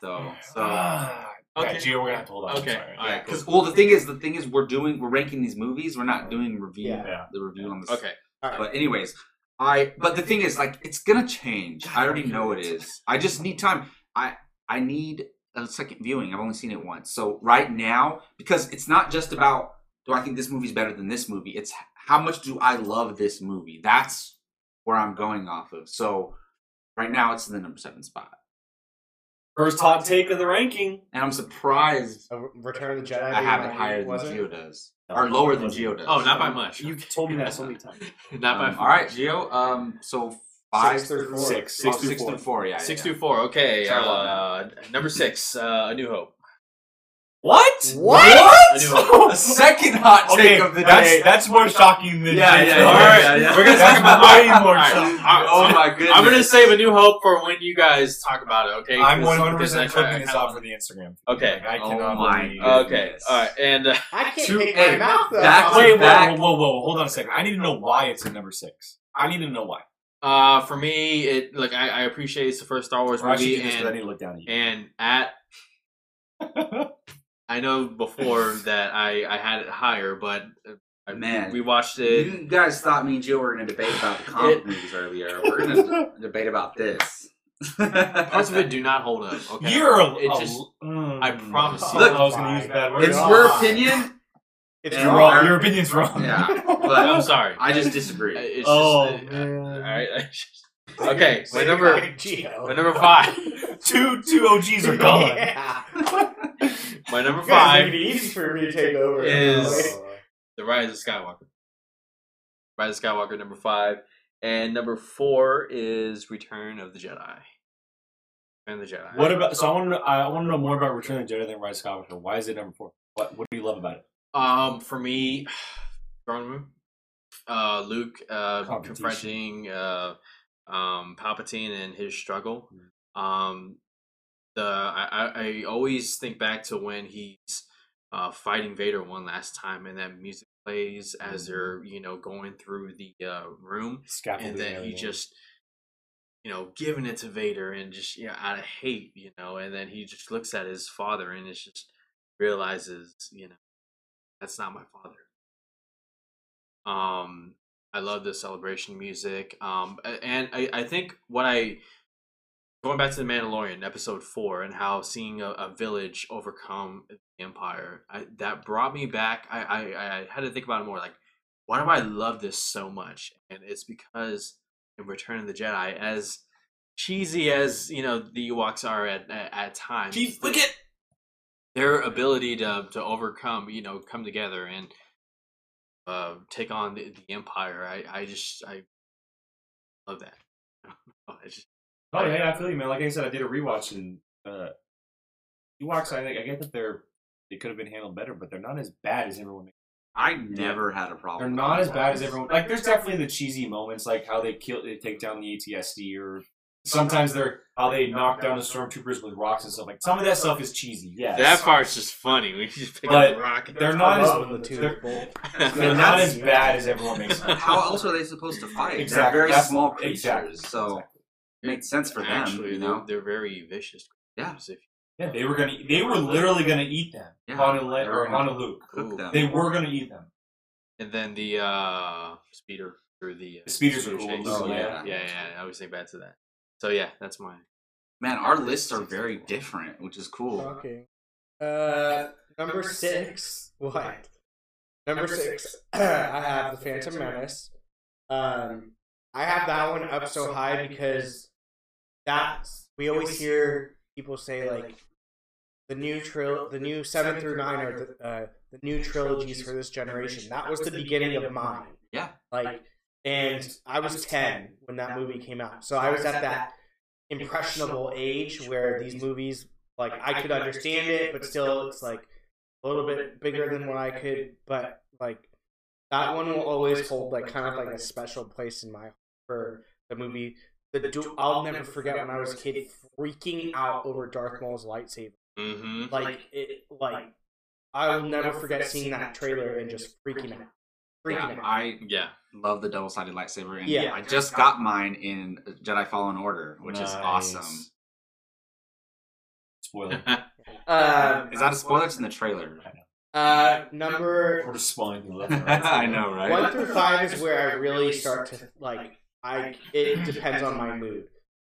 though. So. Ah, Okay. okay, Gio, we're gonna have to hold on. Okay, Sorry. all right, Because well, the thing is, the thing is, we're doing we're ranking these movies. We're not doing review. Yeah. Yeah. The review on this. Okay. But anyways, I but the thing is, like, it's gonna change. I already know it is. I just need time. I I need a second viewing. I've only seen it once. So right now, because it's not just about do I think this movie's better than this movie. It's how much do I love this movie. That's where I'm going off of. So right now, it's in the number seven spot, First hot take of the ranking. and I'm surprised Uh, Return of the Jedi. I have it my- higher than was it? Gio does, or lower than Wasn't. Gio does. Oh, not by much. You've told me that so many times. Not by Um, all right, Gio. Um, so five Six through four. Six. Oh, Six through four. four. Yeah, Six yeah. through four. Okay. Try one Uh, number six. Uh, A New Hope. What? What? A The second hot Okay, take of the that's, day. that's more shocking than Yeah, Jake's yeah, yeah, one. yeah, yeah, yeah. We're gonna That's talk about way more shocking. all right, oh my goodness! I'm gonna save A New Hope for when you guys talk about it. Okay. I'm 'Cause- 100 because I percent try- clipping this kinda out wanna- for the Instagram. Okay. Like, I Oh cannot my believe Okay. Goodness. All right. And uh, I can't Two- take my mouth though. back- Wait, whoa, back- whoa, whoa, whoa, hold on a second. I need to know why it's in number six. I need to know why. uh, for me, it like I, I appreciate it's the first Star Wars Or movie, do this I and need to look down at you. and at I know before that I I had it higher, but uh, I- Man. we watched it. You guys thought me and Joe were going to debate about the comic It- movies earlier. We're going to debate about this. Parts of it do not hold up. Okay. You're a, It just- mm. I promise you. Look, I was going to use bad words. it's your opinion. It's Yeah, You're wrong. wrong. Your opinion's wrong. Yeah, I'm sorry. I just disagree. It's Oh, just, uh, man. all right. I just- okay. My number. My number five. two two OGs are gone. Yeah. My number guys five. easy for me to take over. is- The Rise of Skywalker. Rise of Skywalker, number five. And number four is Return of the Jedi. Return of the Jedi. What about? So I want to. Know, I want to know more about Return of the Jedi than Rise of Skywalker. Why is it number four? What What do you love about it? Um, for me, throne room. Uh, Luke uh, confronting uh, um, Palpatine and his struggle. Um, the I, I always think back to when he's uh, fighting Vader one last time, and that music plays as they're you know going through the uh, room, Scaffolding. and then he just you know giving it to Vader and just you know out of hate, you know, and then he just looks at his father and it's just realizes you know that's not my father. Um, I love the celebration music. Um, and I, I think what I going back to the Mandalorian episode four and how seeing a, a village overcome the Empire, I, that brought me back. I, I I had to think about it more. Like, why do I love this so much? And it's because in Return of the Jedi, as cheesy as you know the Ewoks are at at, at times, Chief the- Wicket. their ability to to overcome, you know, come together and uh, take on the, the empire. I I just I love that. I just Oh yeah, I feel you, man. Like I said, I did a rewatch and uh, Ewoks. I think I get that they're they could have been handled better, but they're not as bad as everyone. makes I never had a problem. They're not as bad as everyone. Like there's definitely the cheesy moments, like how they kill, they take down the AT-ST, or sometimes they're how they knock down the stormtroopers with rocks and stuff. Like some of that stuff is cheesy. Yes, that part's just funny. We just pick But up the rock. they're not as the they're- they're not as bad as everyone makes them. How else are they supposed to fight? Exactly. They're very That's- small creatures, exactly. so Exactly. it makes sense for them. Actually, you they're, know, they're very vicious. Yeah. Yeah, they were gonna. They were literally gonna eat them. Yeah. Han and Le- or Han and Luke. cook them. They were gonna eat them. And then the uh speeder or the, uh, The speeders are speeder cool. Oh, yeah. yeah. yeah, yeah. I always think back to that. So yeah, that's mine. Man, our lists are very different, which is cool. Okay. Uh, number six. What? Number six. I have the Phantom Menace. Um, I have that one up so high because that's we always hear people say like the new tril the new seven through nine are the uh, the new trilogies for this generation. That was the beginning of mine. Yeah. Like, and I was ten when that movie came out, so I was at that impressionable age where these movies Like I could understand it, but still, it's like a little bit bigger than what I could. But like that one will always hold like kind of like a special place in my heart for the movie. The du- I'll never forget when I was a kid freaking out over Darth Maul's lightsaber. Mm-hmm. Like it, like I will never forget seeing that trailer and just freaking out, freaking out. I Yeah. Love the double sided lightsaber, and Yeah. I just got mine in Jedi Fallen Order, which is awesome. Spoiler. Um, Is that a spoiler? It's in the trailer. uh, number We're just spawning through left. I know, right? one through five is where I really start to like. I it depends on my mood.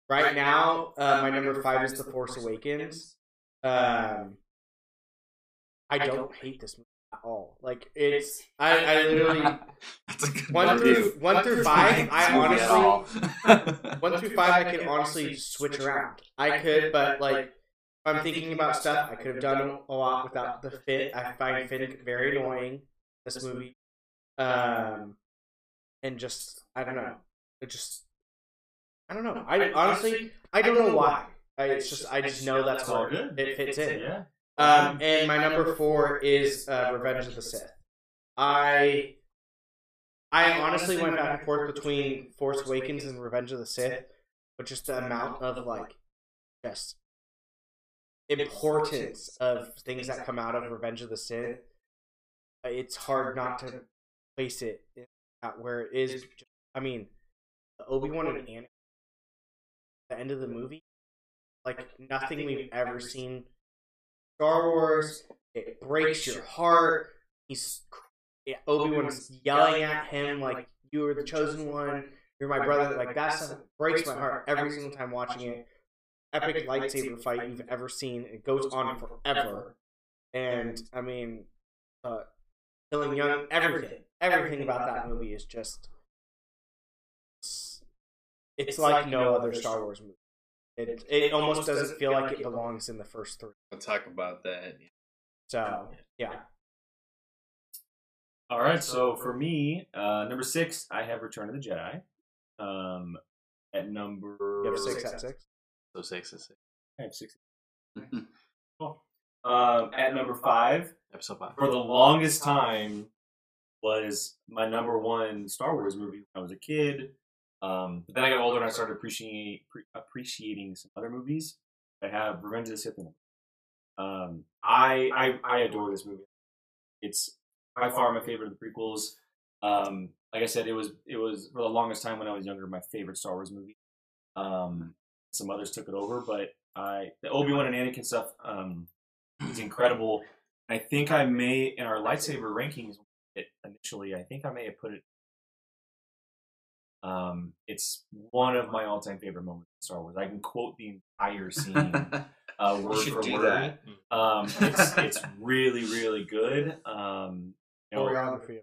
Right now, uh, my number five is The Force Awakens. Um, I don't hate this movie at all. Like it's, I, I literally That's a one through one through five. I honestly one through five, I could honestly switch around. I could, but like, if I'm thinking about stuff, I could have done a lot without the fit. I find Finn very annoying. This movie, um, and just I don't know. It just I don't know. I honestly I don't know why. I, it's just I just know that's It's all where it fits in. Yeah. Um, and my number four is uh, Revenge of the Sith. I I honestly went back and forth between Force Awakens and Revenge of the Sith, but just the amount of like just importance of things that come out of Revenge of the Sith, it's hard not to place it at where it is. I mean, Obi Wan and Anakin, the end of the movie, like nothing we've ever seen. Star Wars, it breaks your heart. He's Obi Wan's yelling at him like you are the chosen one. You're my brother. Like that stuff breaks my heart every single time watching it. Epic lightsaber fight you've ever seen. It goes on forever. And I mean, uh, killing young, everything, everything about that movie is just. It's, it's like no other Star Wars movie. It it almost doesn't feel like it belongs in the first three. We'll talk about that. So yeah, All right. So for me, uh, number six, I have Return of the Jedi. Um, at number you have six at six. So six is six. I have six. Cool. Um, at number five, Episode five. for the longest time, was my number one Star Wars movie when I was a kid. Um, but then I got older and I started appreciating appreciating some other movies. I have Revenge of the Sith. Um, I, I I adore this movie. It's by far my favorite of the prequels. Um, like I said, it was it was for the longest time when I was younger my favorite Star Wars movie. Um, some others took it over, but I the Obi Wan and Anakin stuff um, is incredible. I think I may in our lightsaber rankings initially. I think I may have put it. Um, it's one of my all-time favorite moments in Star Wars. I can quote the entire scene uh, word should for do word. that. Um, it's it's really really good. Um, you know, Choreography.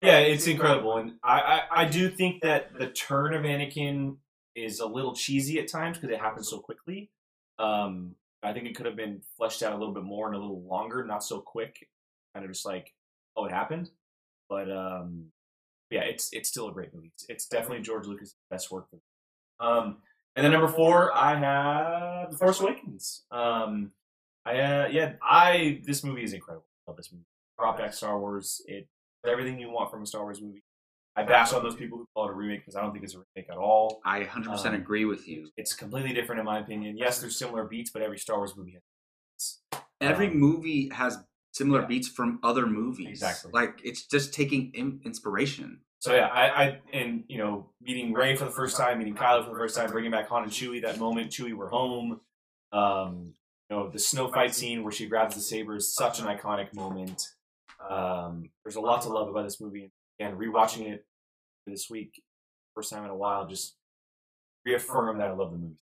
yeah, it's incredible, and I, I I do think that the turn of Anakin is a little cheesy at times because it happens so quickly. Um, I think it could have been fleshed out a little bit more and a little longer, not so quick. Kind of just like, oh, it happened. But um, yeah, it's it's still a great movie. It's, it's definitely George Lucas' best work. Um, and then number four, I have The Force Awakens. Um, I uh, yeah, I this movie is incredible. I love this movie. Brought back Star Wars. It everything you want from a Star Wars movie. I bash on those people who call it a remake because I don't think it's a remake at all. I 100% Um, agree with you. It's completely different in my opinion. Yes, there's similar beats, but every Star Wars movie has. Every um, movie has similar yeah. beats from other movies. Exactly. Like it's just taking in- inspiration. So yeah, I, I and you know meeting Rey for the first time, meeting Kylo for the first time, bringing back Han and Chewie. That moment, Chewie, we're home. Um, you know the snow fight scene where she grabs the saber is such an iconic moment. Um, there's a lot to love about this movie, and rewatching it this week, first time in a while, just reaffirm that I love the movie.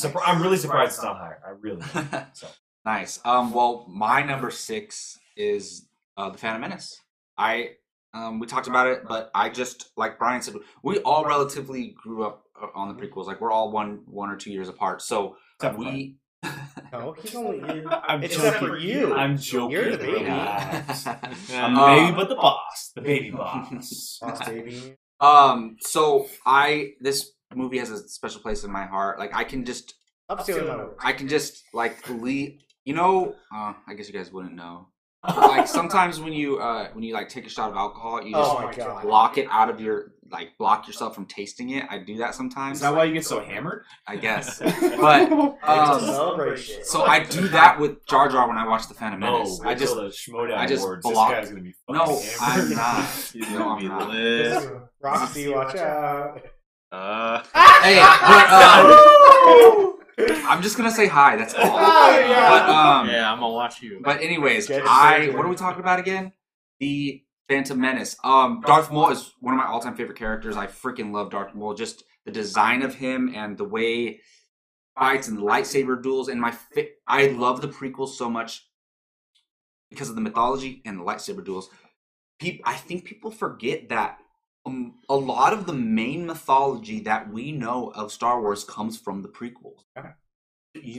Surpri- I'm really surprised it's not higher. I really am. So nice. Um. Well, my number six is uh, the Phantom Menace. I um we talked about it, but I just like Brian said, we all relatively grew up uh, on the prequels. Like we're all one one or two years apart. So Except we. No, he's only in. I'm Except joking. for you. I'm joking. You're the baby. Relax. I'm the baby, but the boss, the baby boss. Boss baby. Um, so I this movie has a special place in my heart. Like I can just Stop stealing my. I can just like leave. You know, uh, I guess you guys wouldn't know. But, like sometimes when you uh, when you like take a shot of alcohol, you just Oh my god. block it out of your like block yourself from tasting it. I do that sometimes. Is that why you get so hammered? I guess. but But It's a um, so I do that with Jar Jar when I watch the Phantom no, Menace. I I just the Schmoedown I just Awards. block- This guy's gonna be no, fucking I'm not. He's No, gonna I'm be not. lit. Roxy, watch out. Uh, Hey, but um, I'm just gonna say hi. That's all. Oh, yeah. But um, yeah, I'm gonna watch you. But anyways, Get I what are we talking about again? The Phantom Menace. Um, Darth Maul is one of my all-time favorite characters. I freaking love Darth Maul. Just the design of him and the way fights and the lightsaber duels. And my fi- I love the prequels so much because of the mythology and the lightsaber duels. People, I think people forget that um, a lot of the main mythology that we know of Star Wars comes from the prequels. Okay.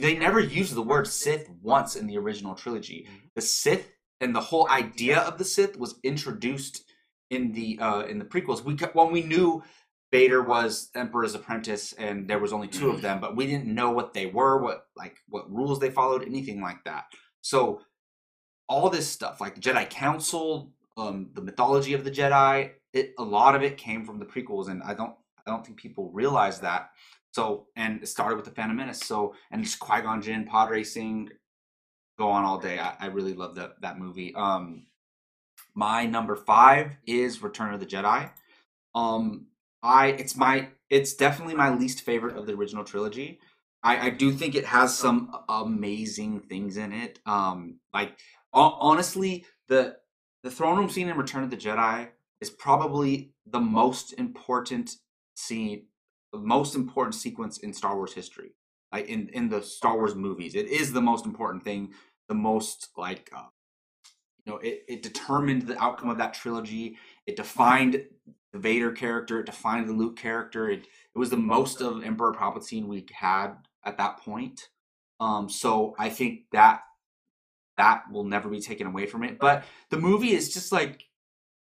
They never used the word Sith once in the original trilogy. The Sith and the whole idea of the Sith was introduced in the uh, in the prequels. We when we knew Vader was Emperor's apprentice and there was only two of them, but we didn't know what they were, what like what rules they followed, anything like that. So all this stuff, like the Jedi Council, um, the mythology of the Jedi, it a lot of it came from the prequels, and I don't I don't think people realize that. So and it started with the Phantom Menace. So and just Qui Gon Jinn, pod racing, go on all day. I, I really love that that movie. Um, my number five is Return of the Jedi. Um, I it's my it's definitely my least favorite of the original trilogy. I, I do think it has some amazing things in it. Um, like ho- honestly, the the throne room scene in Return of the Jedi is probably the most important scene, the most important sequence in Star Wars history. Like in in the Star Wars movies, it is the most important thing. The most like uh, you know, it, it determined the outcome of that trilogy. It defined the Vader character. It defined the Luke character. It it was the most of Emperor Palpatine we had at that point. Um, so I think that that will never be taken away from it. But the movie is just like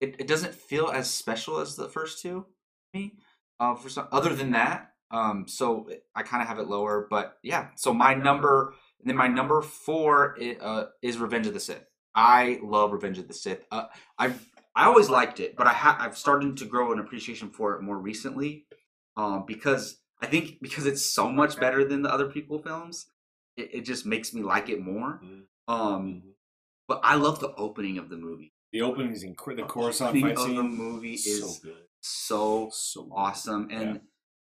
it, it doesn't feel as special as the first two to me. Uh, for some other than that, um, so I kind of have it lower. But yeah, so my number then my number four i- uh, is Revenge of the Sith. I love Revenge of the Sith. Uh, I've I always liked it, but I ha- I've started to grow an appreciation for it more recently, um, because I think because it's so much better than the other prequel films, it, it just makes me like it more. Mhm. Um, but I love the opening of the movie. The opening is incredible. The Coruscant fight of the scene movie so is good, so so good. awesome. And Yeah.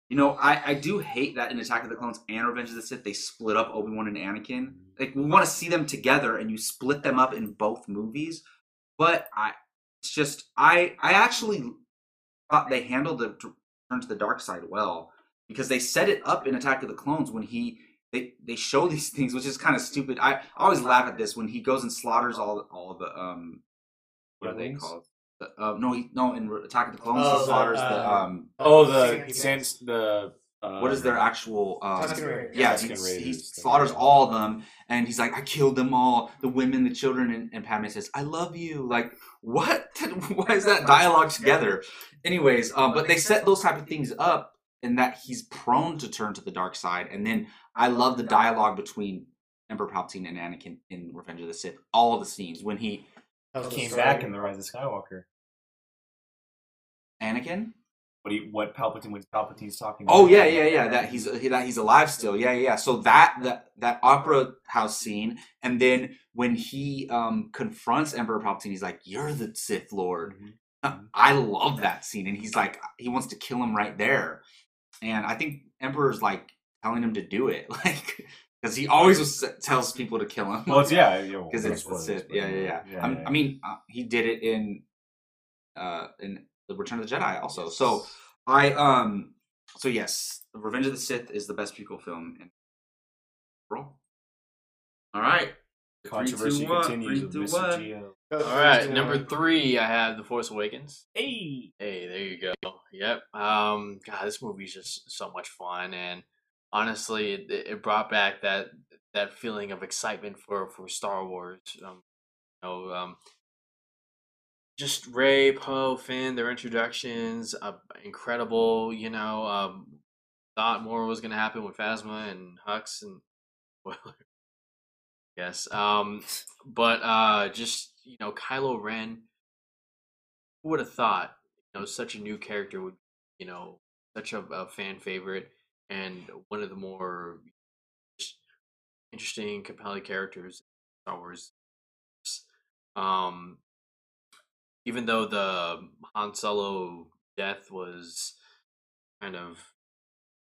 you know, I I do hate that in Attack of the Clones and Revenge of the Sith they split up Obi Wan and Anakin. Like we want to see them together, and you split them up in both movies. But I, it's just I I actually thought they handled the turn to the dark side well because they set it up in Attack of the Clones when he. They, they show these things, which is kind of stupid. I, I always laugh at this when he goes and slaughters all all the um what are they called? The, uh, no, he, no. In Attack of the Clones, Oh, he the, slaughters the uh, um. Oh, the people. sense the uh, What is their actual? Um, Tusken Raiders. yeah, Tusken he, he slaughters all of them, and he's like, "I killed them all, the women, the children." And, and Padme says, "I love you." Like, what? Why is that dialogue together? Anyways, um, but they set those type of things up, and that he's prone to turn to the dark side. And then I love the dialogue between Emperor Palpatine and Anakin in Revenge of the Sith. All the scenes when he Tells the came story. back in the Rise of Skywalker. Anakin. What he what Palpatine when Palpatine's talking. About. Oh yeah, yeah, yeah. That he's that he's alive still. Yeah, yeah. yeah. So that that that opera house scene, and then when he um confronts Emperor Palpatine, he's like, "You're the Sith Lord." Mhm. I love that scene, and he's like, he wants to kill him right there, and I think Emperor's like telling him to do it, like because he always was, tells people to kill him. Well, it's yeah, because it's the Sith. but, Yeah, yeah, yeah. I'm- I mean, uh, he did it in uh in the Return of the Jedi also. So I um so yes, Revenge of the Sith is the best prequel film in roll. All right. controversy Three, two, one. continues Three, with two, Mr. one. Gio. All right, number three, I have The Force Awakens. Hey, Hey, there you go. Yep. Um, God, this movie's just so much fun, and honestly, it, it brought back that that feeling of excitement for for Star Wars. Um, you know, um, just Rey, Poe, Finn, their introductions, uh, incredible. You know, um, thought more was going to happen with Phasma and Hux and. Yes. Um, but uh, just you know, Kylo Ren. Who would have thought? You know, such a new character would, you know, such a, a fan favorite and one of the more interesting, compelling characters in Star Wars. Um, even though the Han Solo death was kind of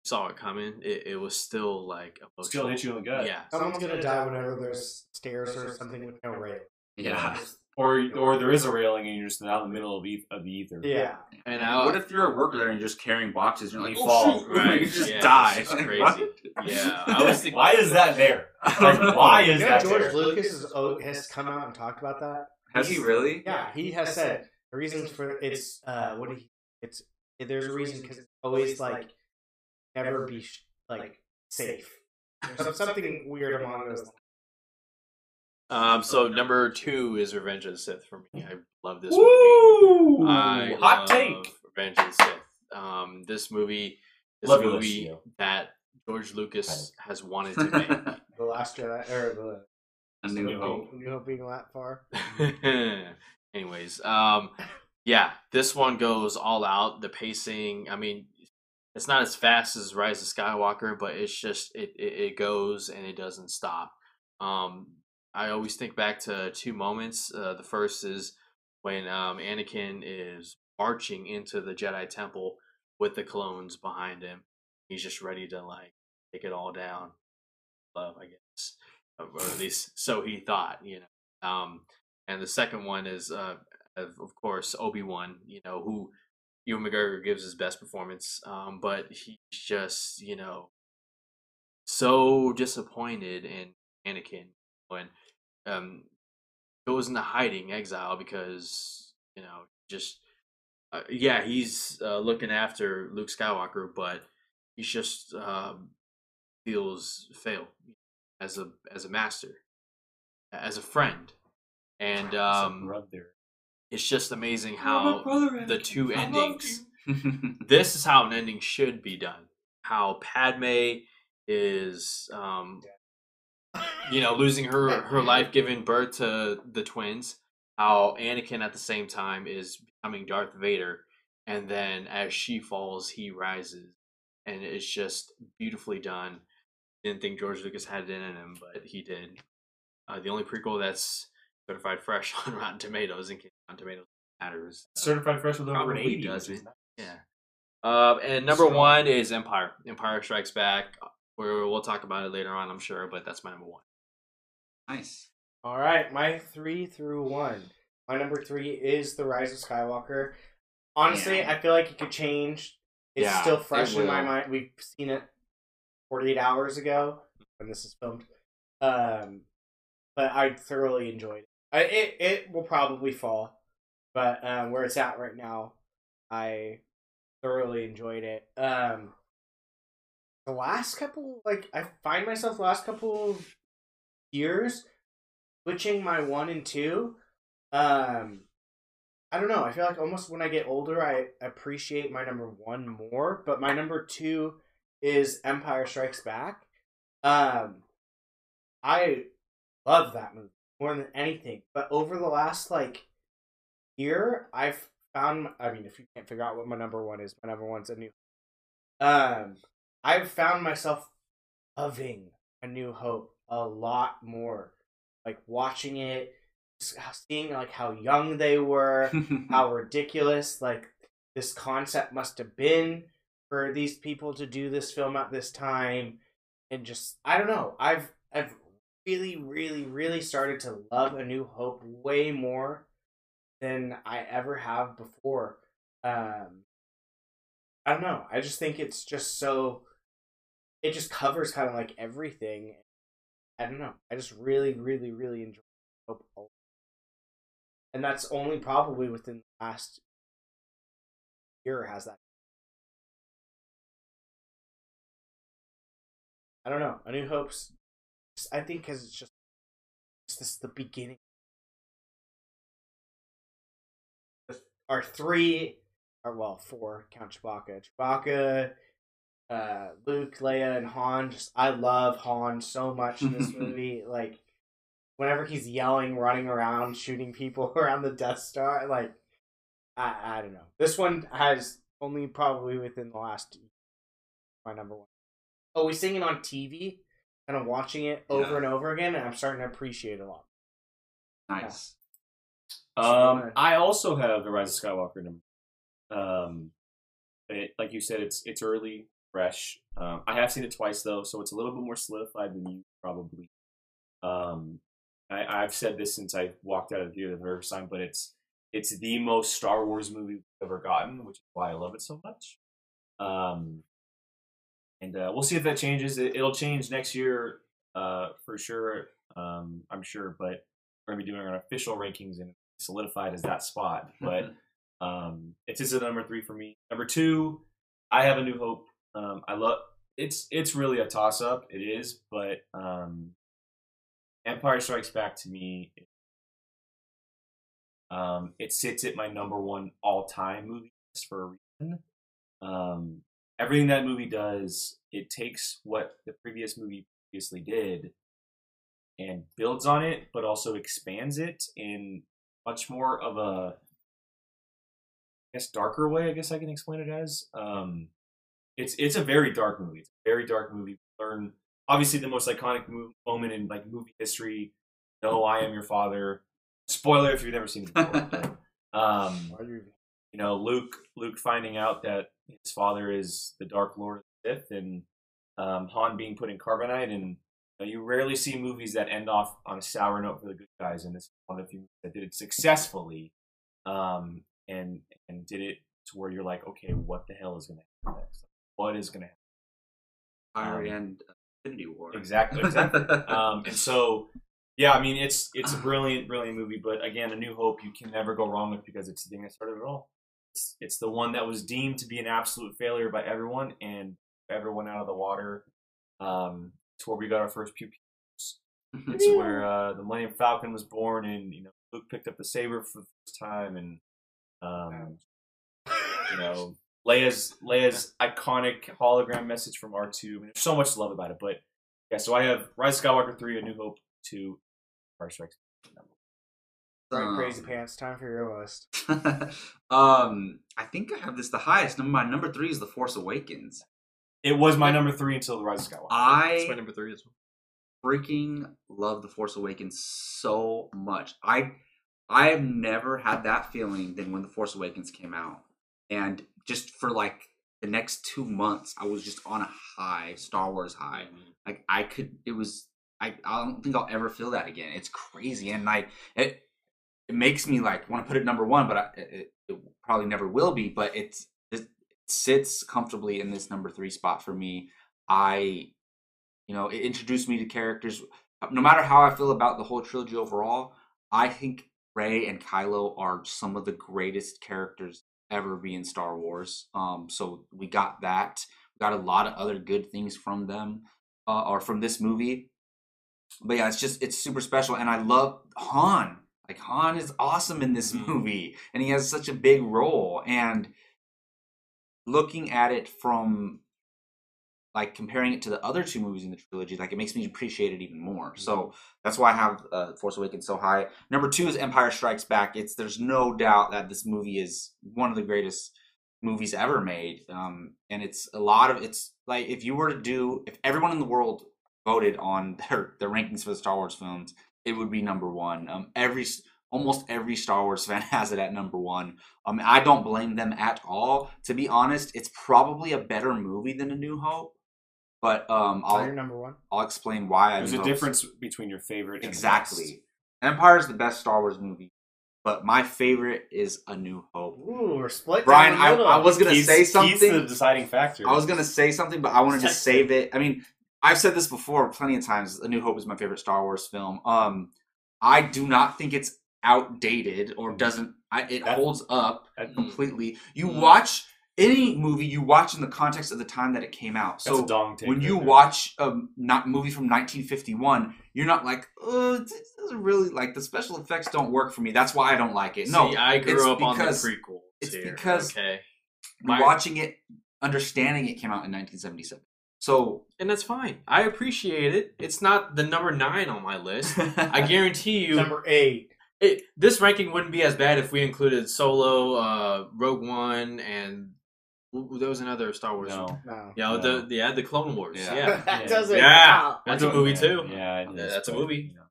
saw it coming, it, it was still like Still hit you in the gut. Yeah. Someone's gonna die whenever there's stairs or something with no rail. Yeah. Or or there is a railing and you're just out in the middle of, eth- of the ether. Yeah. And I, what if you're a worker there and you're just carrying boxes and you're like, oh, fall, shoot, right, you just yeah, die. it's just crazy. What? Yeah, I was thinking. Why is that there? Like, why is You know, that George there? Lucas has, oh, has come out and talked about that. Has he really? Yeah, he has said the reasons for it's uh what did he it's there's a reason because it's always like never be sh- like safe. There's something weird among those. Um, so number two is Revenge of the Sith for me. I love this movie. I Hot love take. Revenge of the Sith. Um, this movie is Love a movie Gio. that George Lucas has wanted to make. The last Jedi or A the new New hope. New Hope being that far. Anyways, um, yeah, this one goes all out. The pacing, I mean, it's not as fast as Rise of Skywalker, but it's just it it, it goes and it doesn't stop. Um, I always think back to two moments. Uh, the first is when um, Anakin is marching into the Jedi Temple with the clones behind him. He's just ready to like take it all down. Love, I guess, or at least so he thought, you know. Um, and the second one is, uh, of, course, Obi Wan. You know, who Ewan McGregor gives his best performance, um, but he's just, you know, so disappointed in Anakin when um, goes into hiding, exile, because you know, just uh, yeah, he's uh, looking after Luke Skywalker, but he's just um, feels failed as a as a master, as a friend, and um, brother. it's just amazing how the two endings. This is how an ending should be done. How Padme is, um, you know, losing her her life, giving birth to the twins. How Anakin at the same time is becoming Darth Vader, and then as she falls, he rises, and it's just beautifully done. Didn't think George Lucas had it in him, but he did. Uh, the only prequel that's certified fresh on Rotten Tomatoes, in case Rotten Tomatoes matters. Certified fresh with over an 80. doesn't. Yeah. Uh, and number Strong. one is Empire. Empire Strikes Back. Where we'll talk about it later on, I'm sure, but that's my number one. nice. All right, my three through one. My number three is the Rise of Skywalker. Honestly, Yeah. I feel like it could change. It's Yeah, still fresh it in my mind. We've seen it 48 hours ago when this is filmed. Um, but I thoroughly enjoyed it. I, it it will probably fall, but um, where it's at right now, I thoroughly enjoyed it. Um, the last couple, like I find myself last couple years switching my one and two. Um, I don't know. I feel like almost when I get older, I appreciate my number one more. But my number two is Empire Strikes Back. Um, I love that movie more than anything. But over the last like year, I've found. I mean, if you can't figure out what my number one is, my number one's a new. Um, I've found myself loving A New Hope a lot more. Like watching it, seeing like how young they were, how ridiculous like this concept must have been for these people to do this film at this time and just I don't know. I've I've really really really started to love A New Hope way more than I ever have before. Um I don't know. I just think it's just so it just covers kind of like everything. I don't know. I just really really really enjoy Hope and that's only probably within the last year has that. I don't know. A New Hope's, I think, because it's just, it's this the beginning. Our three, or well, four. Count Chewbacca. Chewbacca uh, Luke, Leia, and Han. Just I love Han so much in this movie. like whenever he's yelling, running around, shooting people around the Death Star, like I I don't know. This one has only probably within the last my number one. Oh, we seeing it on TV and I'm watching it over Yeah. and over again, and I'm starting to appreciate it a lot. Nice. Um, I also have the Rise of Skywalker number. Um, it, like you said, it's it's early, fresh. Um, I have seen it twice though, so it's a little bit more solidified than you probably. Um, I, I've said this since I walked out of the theater the first time, but it's it's the most Star Wars movie we've ever gotten, which is why I love it so much. Um, and uh, we'll see if that changes. It, it'll change next year, uh, for sure. Um, I'm sure, but we're gonna be doing our official rankings and solidified as that spot. But um, it's just a number three for me. Number two, I have a New Hope. Um, I love it's it's really a toss up. It is, but um, Empire Strikes Back to me, um, it sits at my number one all time movie for a reason. Um, everything that movie does, it takes what the previous movie previously did and builds on it, but also expands it in much more of a, I guess, darker way. I guess I can explain it as. Um, it's it's a very dark movie. It's a very dark movie. We learn obviously the most iconic mo- moment in like movie history. No, I am your father. Spoiler if you've never seen it before. but, um, you know, Luke Luke finding out that his father is the Dark Lord of the Sith, and um, Han being put in carbonite, and you, know, you rarely see movies that end off on a sour note for the good guys, and this is one of the few that did it successfully, um, and and did it to where you're like, okay, what the hell is going to happen next? What is going to happen? Fire Um, and Infinity War. Exactly, exactly. um, and so, yeah, I mean, it's it's a brilliant, brilliant movie. But again, A New Hope you can never go wrong with because it's the thing that started it all. It's it's the one that was deemed to be an absolute failure by everyone, and everyone out of the water. Um, it's where we got our first pew pews. It's where uh, the Millennium Falcon was born, and you know Luke picked up the saber for the first time, and um, you know Leia's Leia's iconic hologram message from R two. I mean, there's so much to love about it, but yeah. So I have Rise of Skywalker three, A New Hope two, Empire Strikes. Back. Um, crazy pants. Time for your list. um, I think I have this the highest. Number my number three is The Force Awakens. It was my number three until the Rise of Skywalker. I That's my number three as well. freaking love The Force Awakens so much. I I have never had that feeling than when The Force Awakens came out. And just for like the next two months, I was just on a high, Star Wars high. Mm-hmm. Like I could, it was. I, I don't think I'll ever feel that again. It's crazy, and like it, it makes me like want to put it number one, but I, it, it probably never will be. But it's it sits comfortably in this number three spot for me. I, you know, it introduced me to characters. No matter how I feel about the whole trilogy overall, I think Rey and Kylo are some of the greatest characters ever be in Star Wars. Um, so we got that. We got a lot of other good things from them, uh, or from this movie. But yeah, it's just it's super special, and I love Han. Like Han is awesome in this Mhm. movie, and he has such a big role. And looking at it from like comparing it to the other two movies in the trilogy, like it makes me appreciate it even more. So that's why I have uh, Force Awakens so high. Number two is Empire Strikes Back. It's there's no doubt that this movie is one of the greatest movies ever made. Um, and it's a lot of it's like if you were to do if everyone in the world voted on their their rankings for the Star Wars films, it would be number one. Um, every almost every Star Wars fan has it at number one. Um, I don't blame them at all. To be honest, it's probably a better movie than A New Hope. But um, I'll your number one? I'll explain why. I There's a difference between your favorite and. Exactly. Empire is the best Star Wars movie, but my favorite is A New Hope. Ooh, we're split. Brian, down the I, middle. I was gonna Keith's- say Keith's the something. deciding factor. I was gonna say something, but I wanted to Text save it. I mean, I've said this before plenty of times. A New Hope is my favorite Star Wars film. Um, I do not think it's outdated or doesn't. I, it That- holds up That- completely. You Mm. watch any movie, you watch in the context of the time that it came out. That's So a dong when you right there. watch a not movie from 1951, you're not like, oh, this doesn't really like the special effects don't work for me. That's why I don't like it. No, See, I grew it's up on the because- prequels. it's here, because okay, you're my- watching it understanding it came out in 1977. So and that's fine. I appreciate it. It's not the number nine on my list. I guarantee you, Number eight. it, this ranking wouldn't be as bad if we included Solo, uh, Rogue One, and w- w- there was another Star Wars. No. No. Yeah, No. the yeah the Clone Wars. Yeah. Yeah, that Yeah. doesn't Yeah. count. That's a movie too. Yeah, Yeah, is, that's a movie. you know.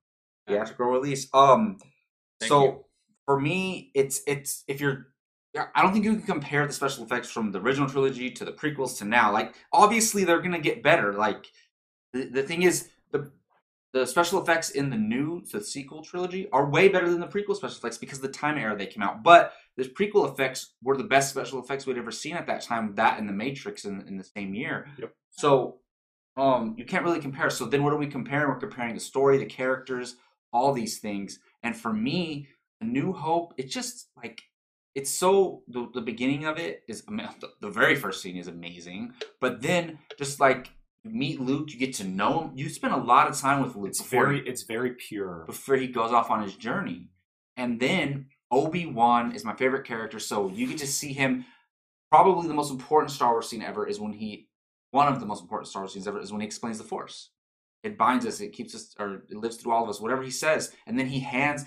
theatrical release. Um, Thank so you. for me, it's it's if you're, yeah, I don't think you can compare the special effects from the original trilogy to the prequels to now. Like, obviously, they're gonna get better. Like, the, the thing is, the special effects in the new the sequel trilogy are way better than the prequel special effects because of the time era they came out. But the prequel effects were the best special effects we'd ever seen at that time. That and the Matrix in, in the same year. Yep. So, um, you can't really compare. So then, what are we comparing? We're comparing the story, the characters, all these things. And for me, A New Hope, it's just like it's so the, the beginning of it is the, the very first scene is amazing, but then just like meet Luke, you get to know him. You spend a lot of time with Luke It's very, he, it's very pure. before he goes off on his journey, and then Obi Wan is my favorite character. So you get to see him. Probably the most important Star Wars scene ever is when he one of the most important Star Wars scenes ever is when he explains the Force. It binds us. It keeps us, or it lives through all of us. Whatever he says, and then he hands.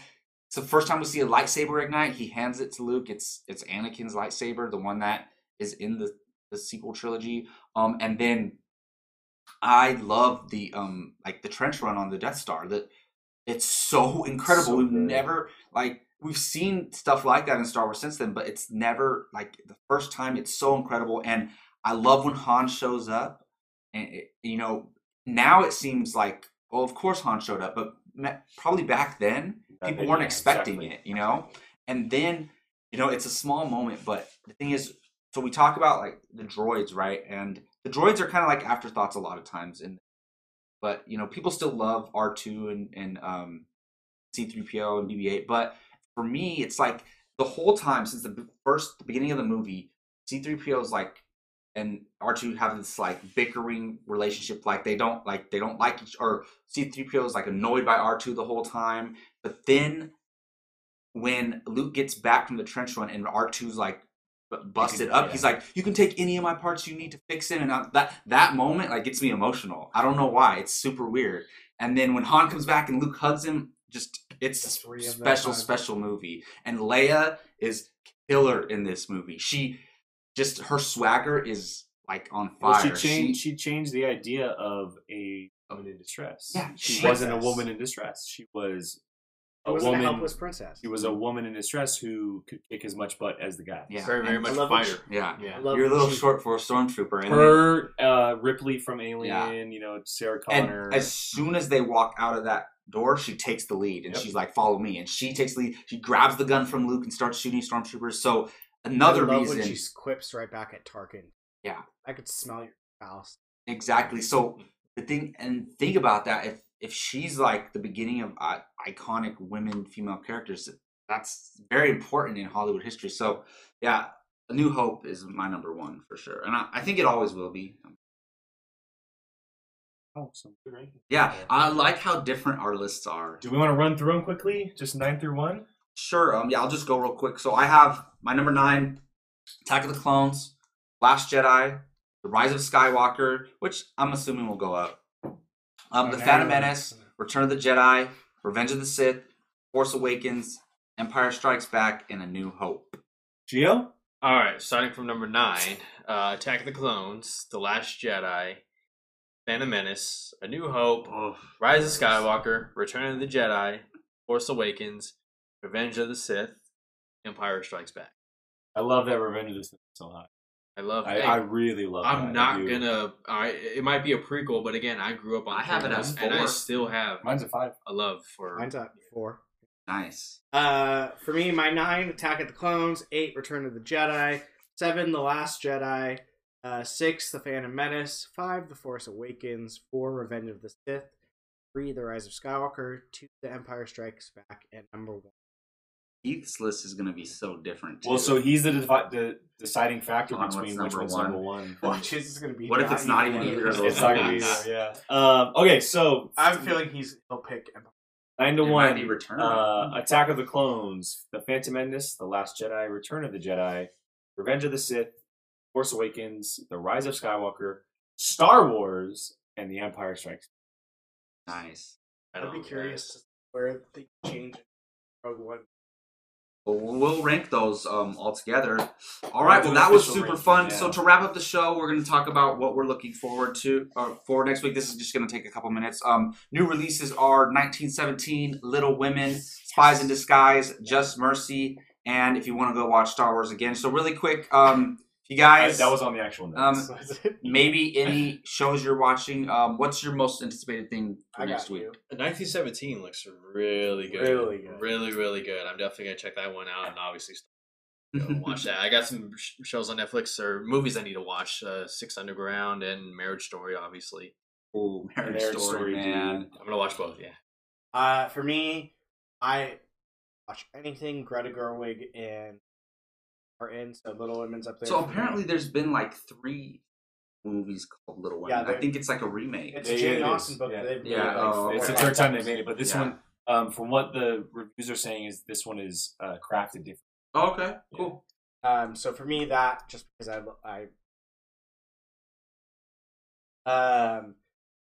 It's the first time we see a lightsaber ignite. He hands it to Luke. It's it's Anakin's lightsaber, the one that is in the the sequel trilogy. Um, and then I love the um like the trench run on the Death Star. That it's so incredible. So we've never like we've seen stuff like that in Star Wars since then, but it's never like the first time. It's so incredible, and I love when Han shows up. And it, you know, now it seems like, well, of course Han showed up, but probably back then people weren't yeah, expecting exactly. it. You know, and then you know it's a small moment, but the thing is, so we talk about like the droids, right? And the droids are kind of like afterthoughts a lot of times, but you know people still love R two and and um, C three PO and BB eight, but for me, it's like the whole time since the first the beginning of the movie, C three PO is like and R two have this like bickering relationship, like they don't like they don't like each or C three PO is like annoyed by R two the whole time, but then when Luke gets back from the trench run and R 2s like busted can- up, yeah. he's like, "You can take any of my parts you need to fix it," and I, that that moment like gets me emotional. I don't know why. It's super weird. And then when Han comes back and Luke hugs him, just it's a special special movie. And Leia is killer in this movie. She just her swagger is like on fire. Well, she changed. She, changed the idea of a woman in distress. Yeah, she she- wasn't a woman in distress. She was It a wasn't woman. a helpless princess. She was a woman in distress who could kick as much butt as the guy. Yeah. very very and- much I a love yeah. Yeah. Love You're a little she- short for a stormtrooper. And Her, uh, Ripley from Alien, Yeah. you know, Sarah And Connor. as soon as they walk out of that door, she takes the lead and Yep. she's like, "Follow me." And she takes the lead. She grabs the gun from Luke and starts shooting stormtroopers. So another I love reason, when she quips right back at Tarkin. Yeah. I could smell your house. exactly. So the thing, and think about that. If if she's like the beginning of uh, iconic women female characters, that's very important in Hollywood history. So yeah, A New Hope is my number one for sure, and I, I think it always will be. oh, some good. Yeah, I like how different our lists are. Do we want to run through them quickly? Just nine through one. Sure. Um. Yeah. I'll just go real quick. So I have my number nine, Attack of the Clones, Last Jedi, The Rise of Skywalker, which I'm assuming will go up. Um, Oh, The Phantom Menace, Return of the Jedi, Revenge of the Sith, Force Awakens, Empire Strikes Back, and A New Hope. Gio. All right, starting from number nine, uh, Attack of the Clones, The Last Jedi, Phantom Menace, A New Hope, Rise of Skywalker, Return of the Jedi, Force Awakens, Revenge of the Sith, Empire Strikes Back. I love that Revenge of the Sith is so high. I love. I, I really love. It I'm that. not gonna. All right, it might be a prequel, but again, I grew up on. I have it prequels, as and I still have Mine's a five. a love for. Mine's at four. Nice. Uh, for me, my nine, Attack of the Clones. Eight, Return of the Jedi. Seven, The Last Jedi. Uh, six, The Phantom Menace. Five, The Force Awakens. Four, Revenge of the Sith. Three, The Rise of Skywalker. Two, The Empire Strikes Back. And number one. Heath's list is going to be so different. Well, so he's the devi- the deciding factor On between which number one's one. number one. Watch, this is gonna be. What if it's not even either of those It's not gonna be either, yeah. Um, okay, so I have a feeling he's he'll pick. Empire. nine to It one. Return. Uh, Attack of the Clones, The Phantom Menace, The Last Jedi, Return of the Jedi, Revenge of the Sith, Force Awakens, The Rise of Skywalker, Star Wars, and The Empire Strikes. Nice. I I'd be know. curious where they change it. Rogue One. Well, we'll rank those um, all together. All right. Well, that was super fun. yeah. So to wrap up the show, we're going to talk about what we're looking forward to uh, for next week. This is just going to take a couple minutes. Um, new releases are 1917, Little Women, Spies in Disguise, Just Mercy, and if you want to go watch Star Wars again. So really quick, um, you I- guys, that was on the actual Um, notes. Was maybe any shows you're watching. Um, what's your most anticipated thing for I next week? you. 1917 looks really good. Really good. Really, really good. I'm definitely gonna check that one out and obviously go and watch that. I got some shows on Netflix or movies I need to watch. Uh, Six Underground and Marriage Story, obviously. Oh, Marriage, Marriage Story, Story, man. I'm gonna watch both. Yeah. Uh, for me, I watch anything Greta Gerwig and are in. So Little Women's up there. So apparently, there's been like three movies called Little Women. Yeah, I think it's like a remake. it's They- a Jane it is, Austen book. yeah. that They've Yeah, made, like, oh, four it's the third time they made it, but this Yeah. one, um, from what the reviews are saying, is this one is uh, crafted different. Oh, okay, cool. Um, so for me, that just because I, I, um,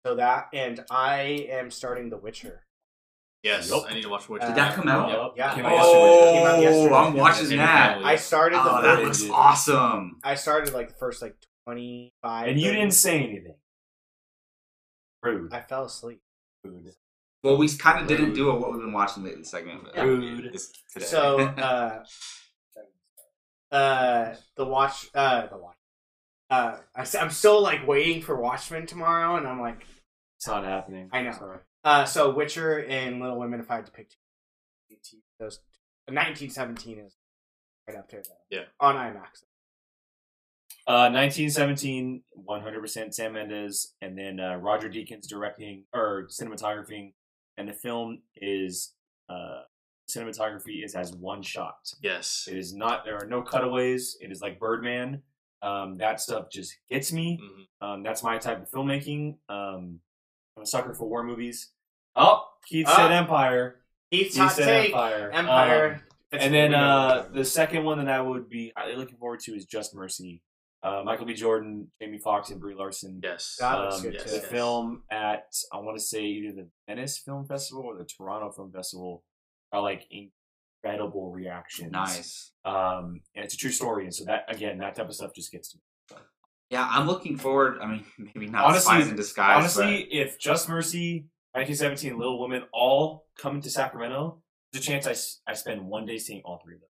so that and I am starting The Witcher. Yes, Yup. I need to watch Witch. Did that come out? Uh, Yeah. came out yesterday. Came out Oh, yesterday. I'm watching Yeah. that. I started the Oh, that first, looks awesome. I started like the first like twenty five, And you didn't say anything. Rude. I fell asleep. Rude. Well, we kind of didn't do a what we've been watching lately segment. But Rude. This, today. So, uh, uh, the watch, uh, the watch. Uh, I, am still like waiting for Watchmen tomorrow, and I'm like, It's not happening. I know. Sorry. Uh, so Witcher and Little Women. If I had to pick two, those 1917 is right up there. Though. Yeah. on IMAX. Uh, 1917, 100% Sam Mendes, and then uh, Roger Deakins directing or cinematographing, and the film is uh, cinematography is as one shot. Yes. It is not. There are no cutaways. It is like Birdman. Um, that stuff just gets me. Mhm. Um, that's my type of filmmaking. Um, I'm a sucker for war movies. Keith Ah. said Empire. Heath's He hot said take. Empire. Empire. Um, It's- and then what uh, we're talking the second one that I would be highly looking forward to is Just Mercy. Uh, Michael B. Jordan, Jamie Foxx, and Brie Larson. Yes. That looks Um, good, yes, too. the yes. film at I want to say either the Venice Film Festival or the Toronto Film Festival are like incredible reactions. nice. Um, and it's a true story, and so that again, that type of stuff just gets to me. Yeah, I'm looking forward. I mean, maybe not Honestly- Spies in Disguise. Honestly, if Just Mercy, 1917, Little Women, all coming to Sacramento, there's a chance I, I spend one day seeing all three of them.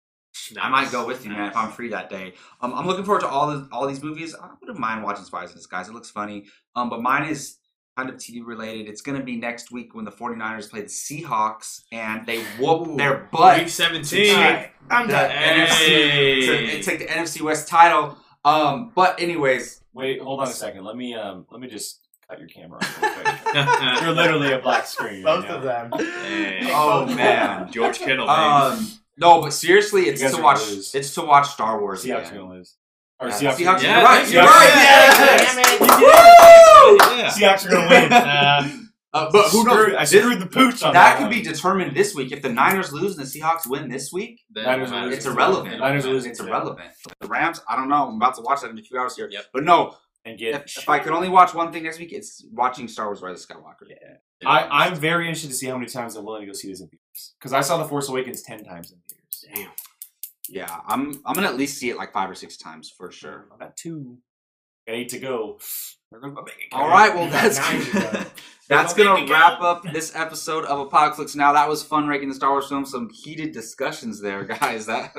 but I might go with you, man, if I'm free that day. Um, I'm looking forward to all the, all these movies. I wouldn't mind watching Spies in Disguise. It looks funny. Um, but mine is kind of TV related. It's going to be next week when the 49ers play the Seahawks and they whoop their butt. Week 17. Alright, I'm the done. NFC to take the NFC West title. Um, but anyways, Wait, hold on a second. Let me um, let me just cut your camera off. You're literally a black screen. right Both now. of them. Dang. oh man, George Kittle, um, no, but seriously, it's to watch. lose. It's to watch Star Wars Seahawks again. gonna lose. Or Yeah, Seahawks, Seahawks- Yeah, you're right. Seahawks- You're right. Yes. Yes. Damn it. Woo! yeah. Seahawks are gonna win. Uh, Uh, but who knows? Screwed- I screwed the pooch on that that could one. be determined this week. If the Niners lose and the Seahawks win this week, Then Niners are it's irrelevant. Niners are losing It's irrelevant. The Rams, I don't know. I'm about to watch that in a few hours here. Yep. But no, and get. if, if I could only watch one thing next week, it's watching Star Wars: Rise of Skywalker. Yeah. I, I'm very interested to see how many times I'm willing to go see this in theaters because I saw The Force Awakens ten times in theaters. Damn. Yeah, I'm. I'm gonna at least see it like five or six times for sure. I got two. Got eight to go. There goes my bank account. All right, well that's nine to that's gonna wrap up this episode of Apocalypse Now. That was fun ranking the Star Wars films. Some heated discussions there, guys. That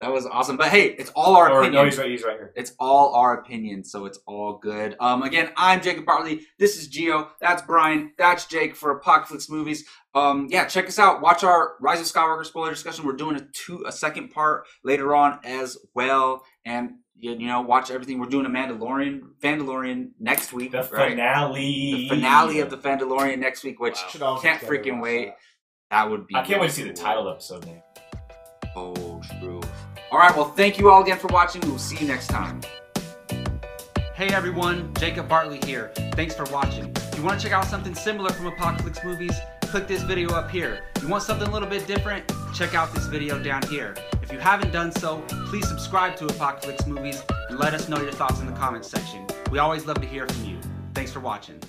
that was awesome. But hey, it's all our Or, opinion. no, he's right. He's right here. It's all our opinion, so it's all good. Um, again, I'm Jacob Bartley. This is Gio. That's Brian. That's Jake for Apocalypse Movies. Um, yeah, check us out. Watch our Rise of Skywalker spoiler discussion. We're doing a two a second part later on as well, and you, you know, watch everything. We're doing a Mandalorian Mandalorian next week. The right? finale. The finale of the Mandalorian next week, which Wow. Can't freaking wait. that. that would be. I can't wait to see really the cool. title episode name. Oh, true. All right, well, thank you all again for watching. We'll see you next time. Hey everyone, Jacob Bartley here. Thanks for watching. If you want to check out something similar from Apocalypse Movies, click this video up here. You want something a little bit different, check out this video down here. If you haven't done so, please subscribe to Apocalypse Movies and Let us know your thoughts in the comments section. We always love to hear from you. Thanks for watching.